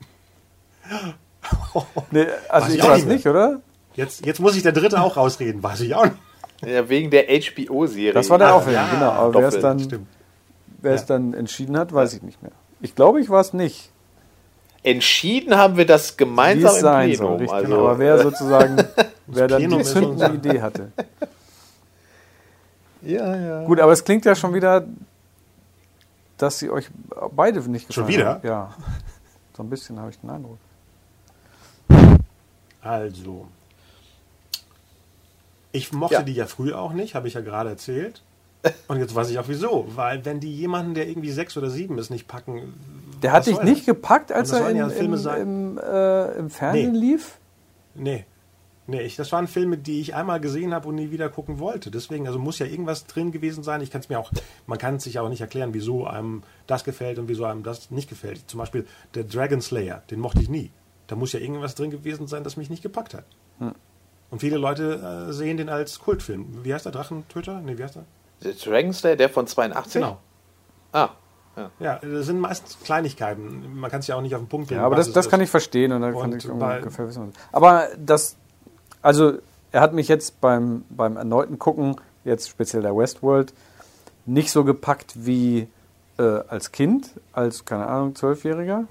nee, also weiß ich, ich weiß nicht, oder? Jetzt, jetzt muss ich der Dritte auch rausreden, weiß ich auch nicht. Ja, wegen der HBO-Serie. Das war der Aufhänger, ja, genau. Aber wer es dann, wer es dann entschieden hat, weiß ich nicht mehr. Ich glaube, ich war es nicht. Entschieden haben wir das gemeinsam im sein Plenum. Soll, also, aber wer sozusagen, wer dann die zündende Idee hatte. Ja, ja. Gut, aber es klingt ja schon wieder, dass sie euch beide nicht gefallen Schon wieder? Haben. Ja. So ein bisschen habe ich den Eindruck. Also, ich mochte ja. die ja früher auch nicht, habe ich ja gerade erzählt. Und jetzt weiß ich auch wieso. Weil wenn die jemanden, der irgendwie sechs oder sieben ist, nicht packen. Der hat dich nicht das? gepackt, als er in, ja im, im, äh, im, Fernsehen nee. lief? Nee. Nee, ich, das waren Filme, die ich einmal gesehen habe und nie wieder gucken wollte. Deswegen, also muss ja irgendwas drin gewesen sein. Ich kann es mir auch, man kann es sich auch nicht erklären, wieso einem das gefällt und wieso einem das nicht gefällt. Zum Beispiel der Dragon Slayer, den mochte ich nie. Da muss ja irgendwas drin gewesen sein, das mich nicht gepackt hat. Hm. Und viele Leute äh, sehen den als Kultfilm. Wie heißt der? Drachentöter? Nee, wie heißt der? der Dragon Slayer, der von 82? Genau. Ah. Ja. ja, das sind meistens Kleinigkeiten. Man kann es ja auch nicht auf den Punkt bringen. Ja, aber das, das kann ich verstehen und dann kann ich ungefähr wissen. Aber das, also er hat mich jetzt beim, beim erneuten Gucken, jetzt speziell der Westworld, nicht so gepackt wie äh, als Kind, als, keine Ahnung, Zwölfjähriger.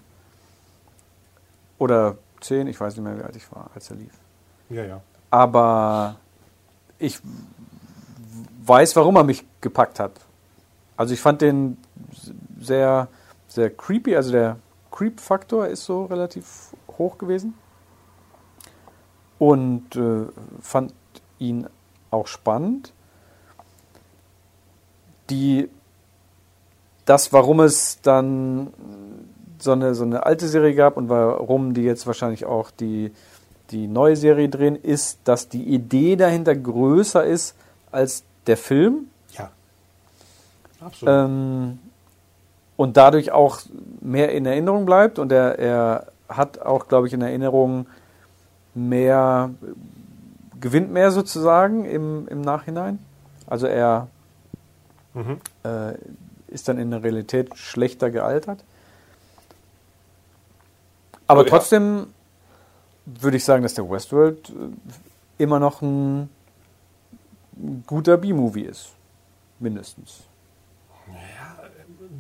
Oder zehn, ich weiß nicht mehr, wie alt ich war, als er lief. Ja, ja. Aber ich weiß, warum er mich gepackt hat. Also ich fand den sehr, sehr creepy, also der Creep-Faktor ist so relativ hoch gewesen. Und äh, fand ihn auch spannend. Die, das, warum es dann so eine, so eine alte Serie gab und warum die jetzt wahrscheinlich auch die die neue Serie drehen, ist, dass die Idee dahinter größer ist als der Film. Ja. Absolut. Ähm, und dadurch auch mehr in Erinnerung bleibt und er, er hat auch, glaube ich, in Erinnerung mehr, gewinnt mehr sozusagen im, im Nachhinein. Also er mhm. äh, ist dann in der Realität schlechter gealtert. Aber oh, trotzdem würde ich sagen, dass der Westworld äh, immer noch ein guter B-Movie ist. Mindestens. Ja,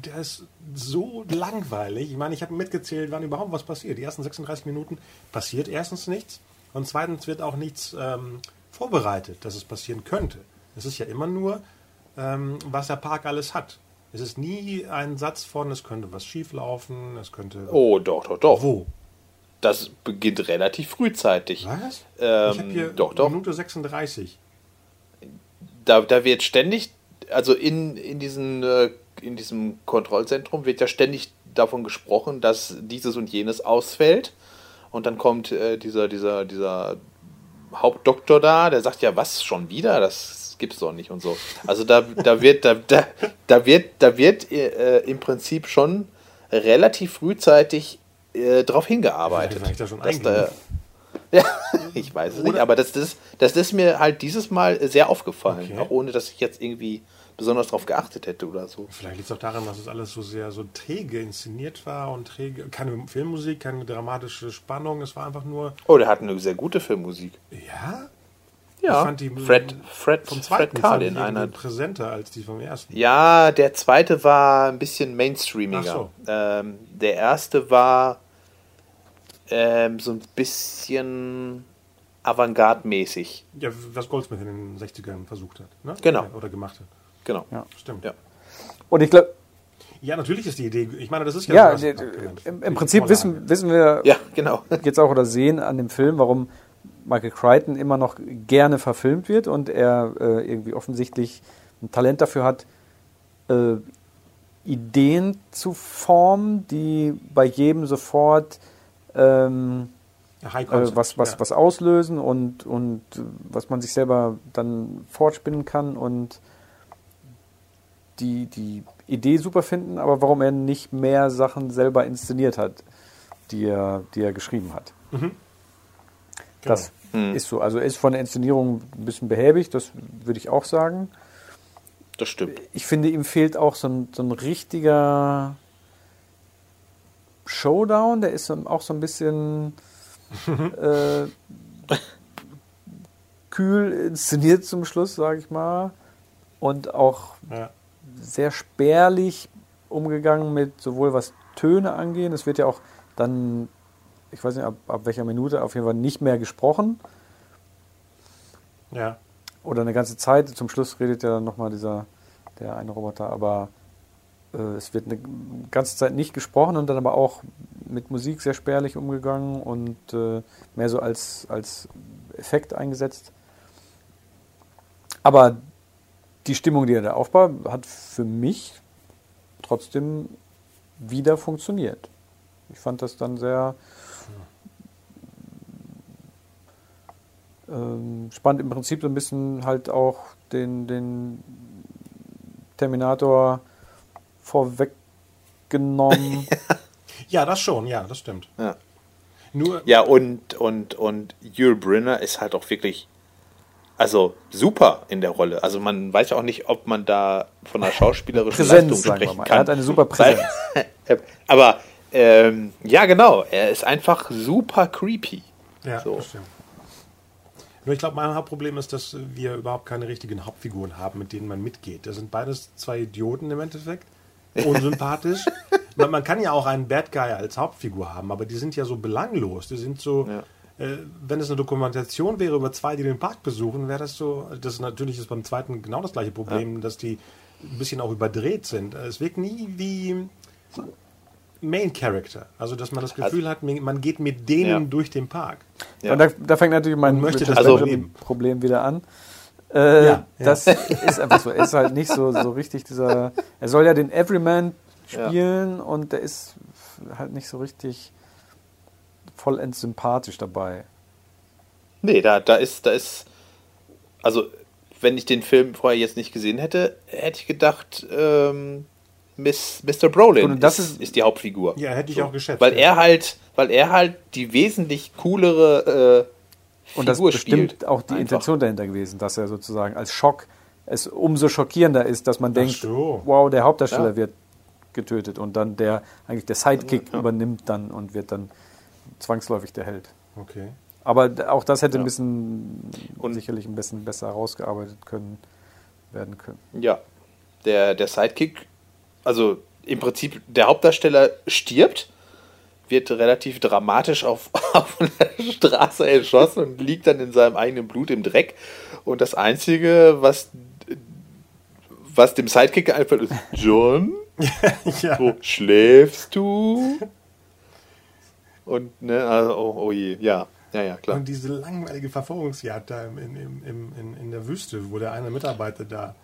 der ist so langweilig. Ich meine, ich habe mitgezählt, wann überhaupt was passiert. Die ersten 36 Minuten passiert erstens nichts. Und zweitens wird auch nichts ähm, vorbereitet, dass es passieren könnte. Es ist ja immer nur, ähm, was der Park alles hat. Es ist nie ein Satz von, es könnte was schieflaufen, es könnte. Oh, doch, doch, doch. Wo? Das beginnt relativ frühzeitig. Was? Ähm, ich habe hier doch, doch. Minute 36. Da, da wird ständig, also in, in, diesen, äh, in diesem Kontrollzentrum wird ja ständig davon gesprochen, dass dieses und jenes ausfällt. Und dann kommt äh, dieser, dieser, dieser Hauptdoktor da, der sagt ja, was schon wieder? Das gibt's doch nicht und so. Also da, da wird, da, da, da wird, da wird äh, im Prinzip schon relativ frühzeitig äh, darauf hingearbeitet. Ich da schon dass da, ja, ich weiß es nicht, aber das, das, das ist mir halt dieses Mal sehr aufgefallen, Okay. auch ohne dass ich jetzt irgendwie besonders darauf geachtet hätte oder so. Vielleicht liegt es auch daran, dass es alles so sehr so träge inszeniert war und träge, keine Filmmusik, keine dramatische Spannung. Es war einfach nur, Oh, der hat eine sehr gute Filmmusik. ja, Ja, die Fred, Fred, vom Fred zweiten fand Karl in einer. präsenter als die vom ersten. Ja, der zweite war ein bisschen mainstreamiger. Ach so. Ähm, der erste war ähm, so ein bisschen avantgarde-mäßig. Ja, was Goldsmith in den 60ern versucht hat. Ne? Genau. Oder gemacht hat. Genau. Ja. Stimmt. Ja. Und ich glaube, Ja, natürlich ist die Idee. Ich meine, das ist ja. ja, sowas- die- im, im Prinzip wissen, wissen wir Ja, genau. jetzt auch oder sehen an dem Film, warum Michael Crichton immer noch gerne verfilmt wird und er äh, irgendwie offensichtlich ein Talent dafür hat, äh, Ideen zu formen, die bei jedem sofort ähm, äh, was, was, ja. was auslösen und, und äh, was man sich selber dann fortspinnen kann und die, die Idee super finden, aber warum er nicht mehr Sachen selber inszeniert hat, die er, die er geschrieben hat. Das Hm. ist so. Also er ist von der Inszenierung ein bisschen behäbig, das würde ich auch sagen. Das stimmt. Ich finde, ihm fehlt auch so ein, so ein richtiger Showdown. Der ist auch so ein bisschen äh, kühl inszeniert zum Schluss, sage ich mal. Und auch Ja. sehr spärlich umgegangen mit sowohl was Töne angehen. Es wird ja auch dann, ich weiß nicht ab, ab welcher Minute, auf jeden Fall nicht mehr gesprochen. ja. Oder eine ganze Zeit. Zum Schluss redet ja dann nochmal dieser, der eine Roboter, aber es wird eine ganze Zeit nicht gesprochen und dann aber auch mit Musik sehr spärlich umgegangen und äh, mehr so als, als Effekt eingesetzt. Aber die Stimmung, die er da aufbaut, hat für mich trotzdem wieder funktioniert. Ich fand das dann sehr ähm, spannend. Im Prinzip so ein bisschen halt auch den, den Terminator vorweggenommen. ja, das schon, ja, das stimmt. Ja. Nur, Ja, und, und, und Yul Brynner ist halt auch wirklich, also super in der Rolle. Also man weiß ja auch nicht, ob man da von einer schauspielerischen Präsenz, Leistung sagen wir sprechen mal. kann. Er hat eine super Präsenz. Aber ähm, ja, genau, er ist einfach super creepy. ja, so. das stimmt. Nur ich glaube, mein Hauptproblem ist, dass wir überhaupt keine richtigen Hauptfiguren haben, mit denen man mitgeht. Das sind beides zwei Idioten im Endeffekt. Unsympathisch. man, man kann ja auch einen Bad Guy als Hauptfigur haben, aber die sind ja so belanglos. Die sind so. Ja. Äh, wenn es eine Dokumentation wäre über zwei, die den Park besuchen, wäre das so. Das ist natürlich ist beim zweiten genau das gleiche Problem, dass die ein bisschen auch überdreht sind. Es wirkt nie wie Main Character. Also, dass man das Gefühl hat, man geht mit denen Ja. durch den Park. Ja. Und da, da fängt natürlich mein möchte das überleben. Problem wieder an. Äh, Ja, ja. Das ist einfach so. Er ist halt nicht so, so richtig dieser. Er soll ja den Everyman spielen und der ist halt nicht so richtig vollends sympathisch dabei. Nee, da, da ist, da ist, also wenn ich den Film vorher jetzt nicht gesehen hätte, hätte ich gedacht, ähm, Miss, Mr. Brolin Und das ist, ist- ist die Hauptfigur. Ja, hätte ich auch geschätzt. Weil ja. er halt, weil er halt die wesentlich coolere äh, Und das ist bestimmt auch die Einfach. Intention dahinter gewesen, dass er sozusagen als Schock es umso schockierender ist, dass man denkt, so. wow, der Hauptdarsteller Ja. wird getötet und dann der eigentlich der Sidekick Ja. übernimmt dann und wird dann zwangsläufig der Held. Okay. Aber auch das hätte Ja. ein bisschen Und- sicherlich ein bisschen besser herausgearbeitet können werden können. Ja, der, der Sidekick, also im Prinzip der Hauptdarsteller stirbt, wird relativ dramatisch auf, auf der Straße erschossen und liegt dann in seinem eigenen Blut im Dreck. Und das Einzige, was, was dem Sidekick einfällt, ist John. ja. Wo schläfst du? Und, ne, also, oh, oh je, ja. Ja, ja, klar. Und diese langweilige Verfolgungsjagd da in, in, in, in, der Wüste, wo der eine Mitarbeiter da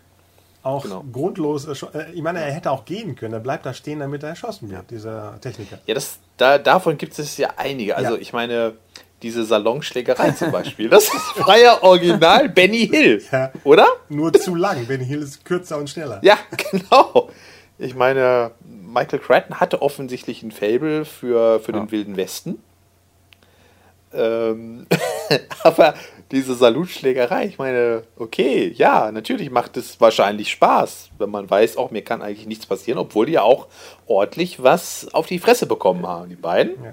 auch genau. grundlos, äh, ich meine, er hätte auch gehen können, er bleibt da stehen, damit er erschossen wird, ja. dieser Techniker. Ja, das, da, davon gibt es ja einige. Also ja. ich meine, diese Salonschlägerei zum Beispiel, das ist freier Original Benny Hill, ja. oder? Nur zu lang, Benny Hill ist kürzer und schneller. Ja, genau. Ich meine, Michael Crichton hatte offensichtlich ein Fable für, für den Wilden Westen. Ähm, aber diese Salutschlägerei, ich meine, okay, ja, natürlich macht es wahrscheinlich Spaß, wenn man weiß, auch mir kann eigentlich nichts passieren, obwohl die ja auch ordentlich was auf die Fresse bekommen haben, die beiden. Ja.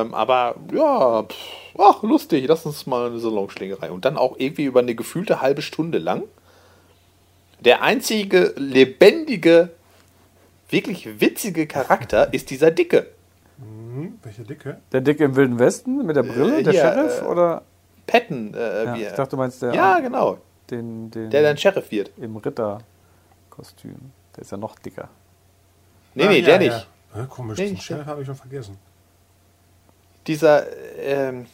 Ähm, aber ja, pff, ach, lustig, lass uns mal eine Salonschlägerei. Und dann auch irgendwie über eine gefühlte halbe Stunde lang. Der einzige lebendige, wirklich witzige Charakter ist dieser Dicke. Mhm, welche Dicke? Der Dicke im Wilden Westen mit der Brille, äh, der ja, Sheriff, äh, oder? Patton. Äh, ja, ich dachte, du meinst der. Ja, genau. Den, den der dann Sheriff wird. Im Ritterkostüm. Der ist ja noch dicker. Nee, ah, nee, ja, der nicht. Ja, komisch, nee, den Sheriff habe ich schon vergessen. Dieser, ähm,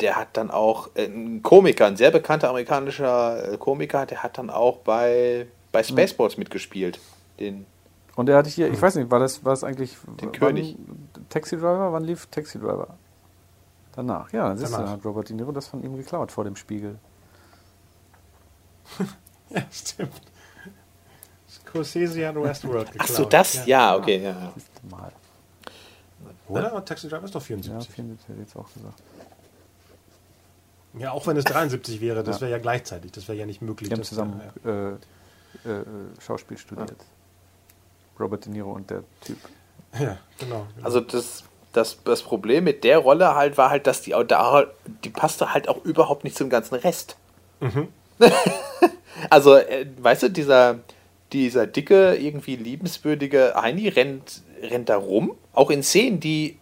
der hat dann auch äh, ein Komiker, ein sehr bekannter amerikanischer äh, Komiker, der hat dann auch bei, bei hm. Spaceballs hm. mitgespielt. Den und er hatte hier, ich weiß nicht, war das, war das eigentlich den König? Taxi Driver? Wann lief Taxi Driver? Danach, ja, dann siehst du, hat Robert De Niro das von ihm geklaut vor dem Spiegel. ja, stimmt. Scorsese hat Westworld geklaut. Achso, das? Ja, ja okay, ja. Mal. Oder? Taxi Driver ist doch 74. Ja, 74 hätte ich jetzt auch gesagt. Ja, auch wenn es 73 wäre, das wäre ja gleichzeitig. Das wäre ja nicht möglich. Die haben zusammen ja. äh, äh, Schauspiel studiert. Robert De Niro und der Typ. Ja, genau. genau. Also das das, das Problem mit der Rolle halt war halt, dass die, da, die passte halt auch überhaupt nicht zum ganzen Rest. Mhm. also, äh, weißt du, dieser, dieser dicke, irgendwie liebenswürdige Heini rennt, rennt da rum, auch in Szenen, die,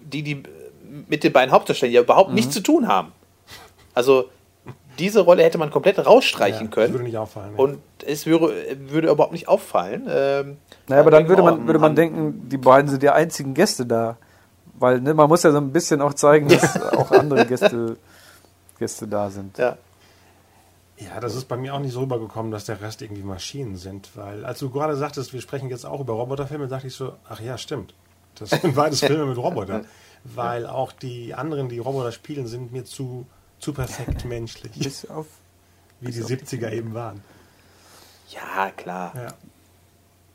die, die mit den beiden Hauptdarstellern ja überhaupt mhm. nichts zu tun haben. Also, diese Rolle hätte man komplett rausstreichen ja, können. Würde nicht auffallen. Ja. Und es würde, würde überhaupt nicht auffallen. Ähm, naja, aber dann würde man, würde man denken, die beiden sind die einzigen Gäste da. Weil ne, man muss ja so ein bisschen auch zeigen, dass auch andere Gäste, Gäste da sind. Ja. Ja, das ist bei mir auch nicht so rübergekommen, dass der Rest irgendwie Maschinen sind. Weil, als du gerade sagtest, wir sprechen jetzt auch über Roboterfilme, dachte ich so, ach ja, stimmt. Das sind beides Filme mit Robotern. Weil auch die anderen, die Roboter spielen, sind mir zu zu perfekt menschlich. Bis auf. Wie die 70er eben waren. Ja, klar. Ja.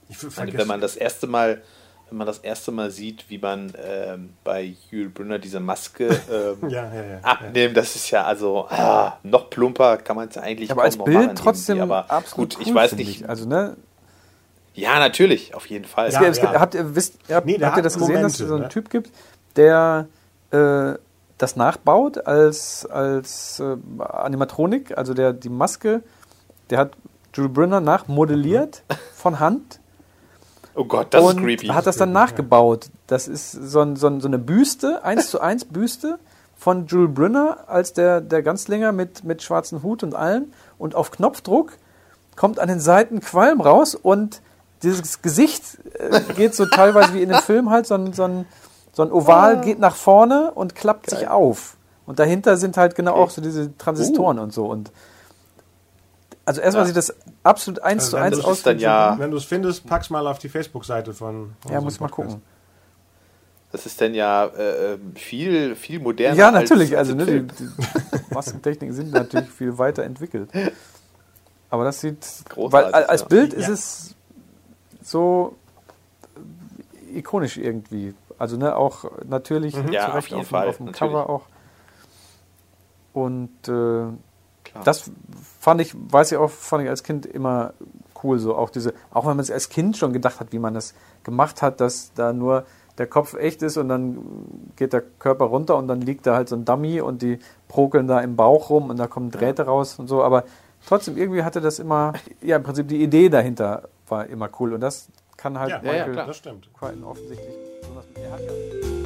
Ich meine, wenn man das erste Mal, wenn man das erste Mal sieht, wie man ähm, bei Jules Brünner diese Maske ähm, ja, ja, ja, abnimmt, das ist ja also ah, noch plumper kann man es eigentlich aber als Bild trotzdem aber absolut gut, ich weiß nicht. Ich. Also ne, ja, natürlich, auf jeden Fall. Es gibt, es gibt, habt ihr, wisst, habt, nee, habt ihr das gesehen, Momente, dass es so einen ne? Typ gibt, der äh, das nachbaut als, als äh, Animatronik, also der die Maske, der hat Jules Brunner nachmodelliert mhm. von Hand. Oh Gott, das und ist creepy. hat das dann nachgebaut. Das ist so, ein, so, ein, so eine Büste, eins zu eins Büste von Jules Brunner als der, der Ganzlinger mit, mit schwarzem Hut und allem. Und auf Knopfdruck kommt an den Seiten Qualm raus und dieses Gesicht äh, geht so teilweise wie in dem Film halt so ein, so ein so ein Oval ah. geht nach vorne und klappt Geil. sich auf. Und dahinter sind halt genau okay. auch so diese Transistoren uh. und so. Und also erstmal ja. sieht das absolut eins also zu eins aus. Dann ja wenn du es findest, pack's mal auf die Facebook-Seite von. Ja, muss ich mal gucken. Das ist dann ja äh, viel, viel moderner. Ja, natürlich. also ne, die, die Maskentechniken sind natürlich viel weiter entwickelt. Aber das sieht. Großartig, weil als Bild ja. ist es so ikonisch irgendwie. Also ne, auch natürlich mhm. ja, auf, jeden auf, Fall, auf dem natürlich. Cover auch. Und äh, das fand ich, weiß ich auch, fand ich als Kind immer cool so. Auch diese, auch wenn man es als Kind schon gedacht hat, wie man das gemacht hat, dass da nur der Kopf echt ist und dann geht der Körper runter und dann liegt da halt so ein Dummy und die prokeln da im Bauch rum und da kommen Drähte ja. raus und so. Aber trotzdem, irgendwie hatte das immer, ja, im Prinzip die Idee dahinter war immer cool und das kann halt ja, ja, klar, das stimmt. offensichtlich 也还。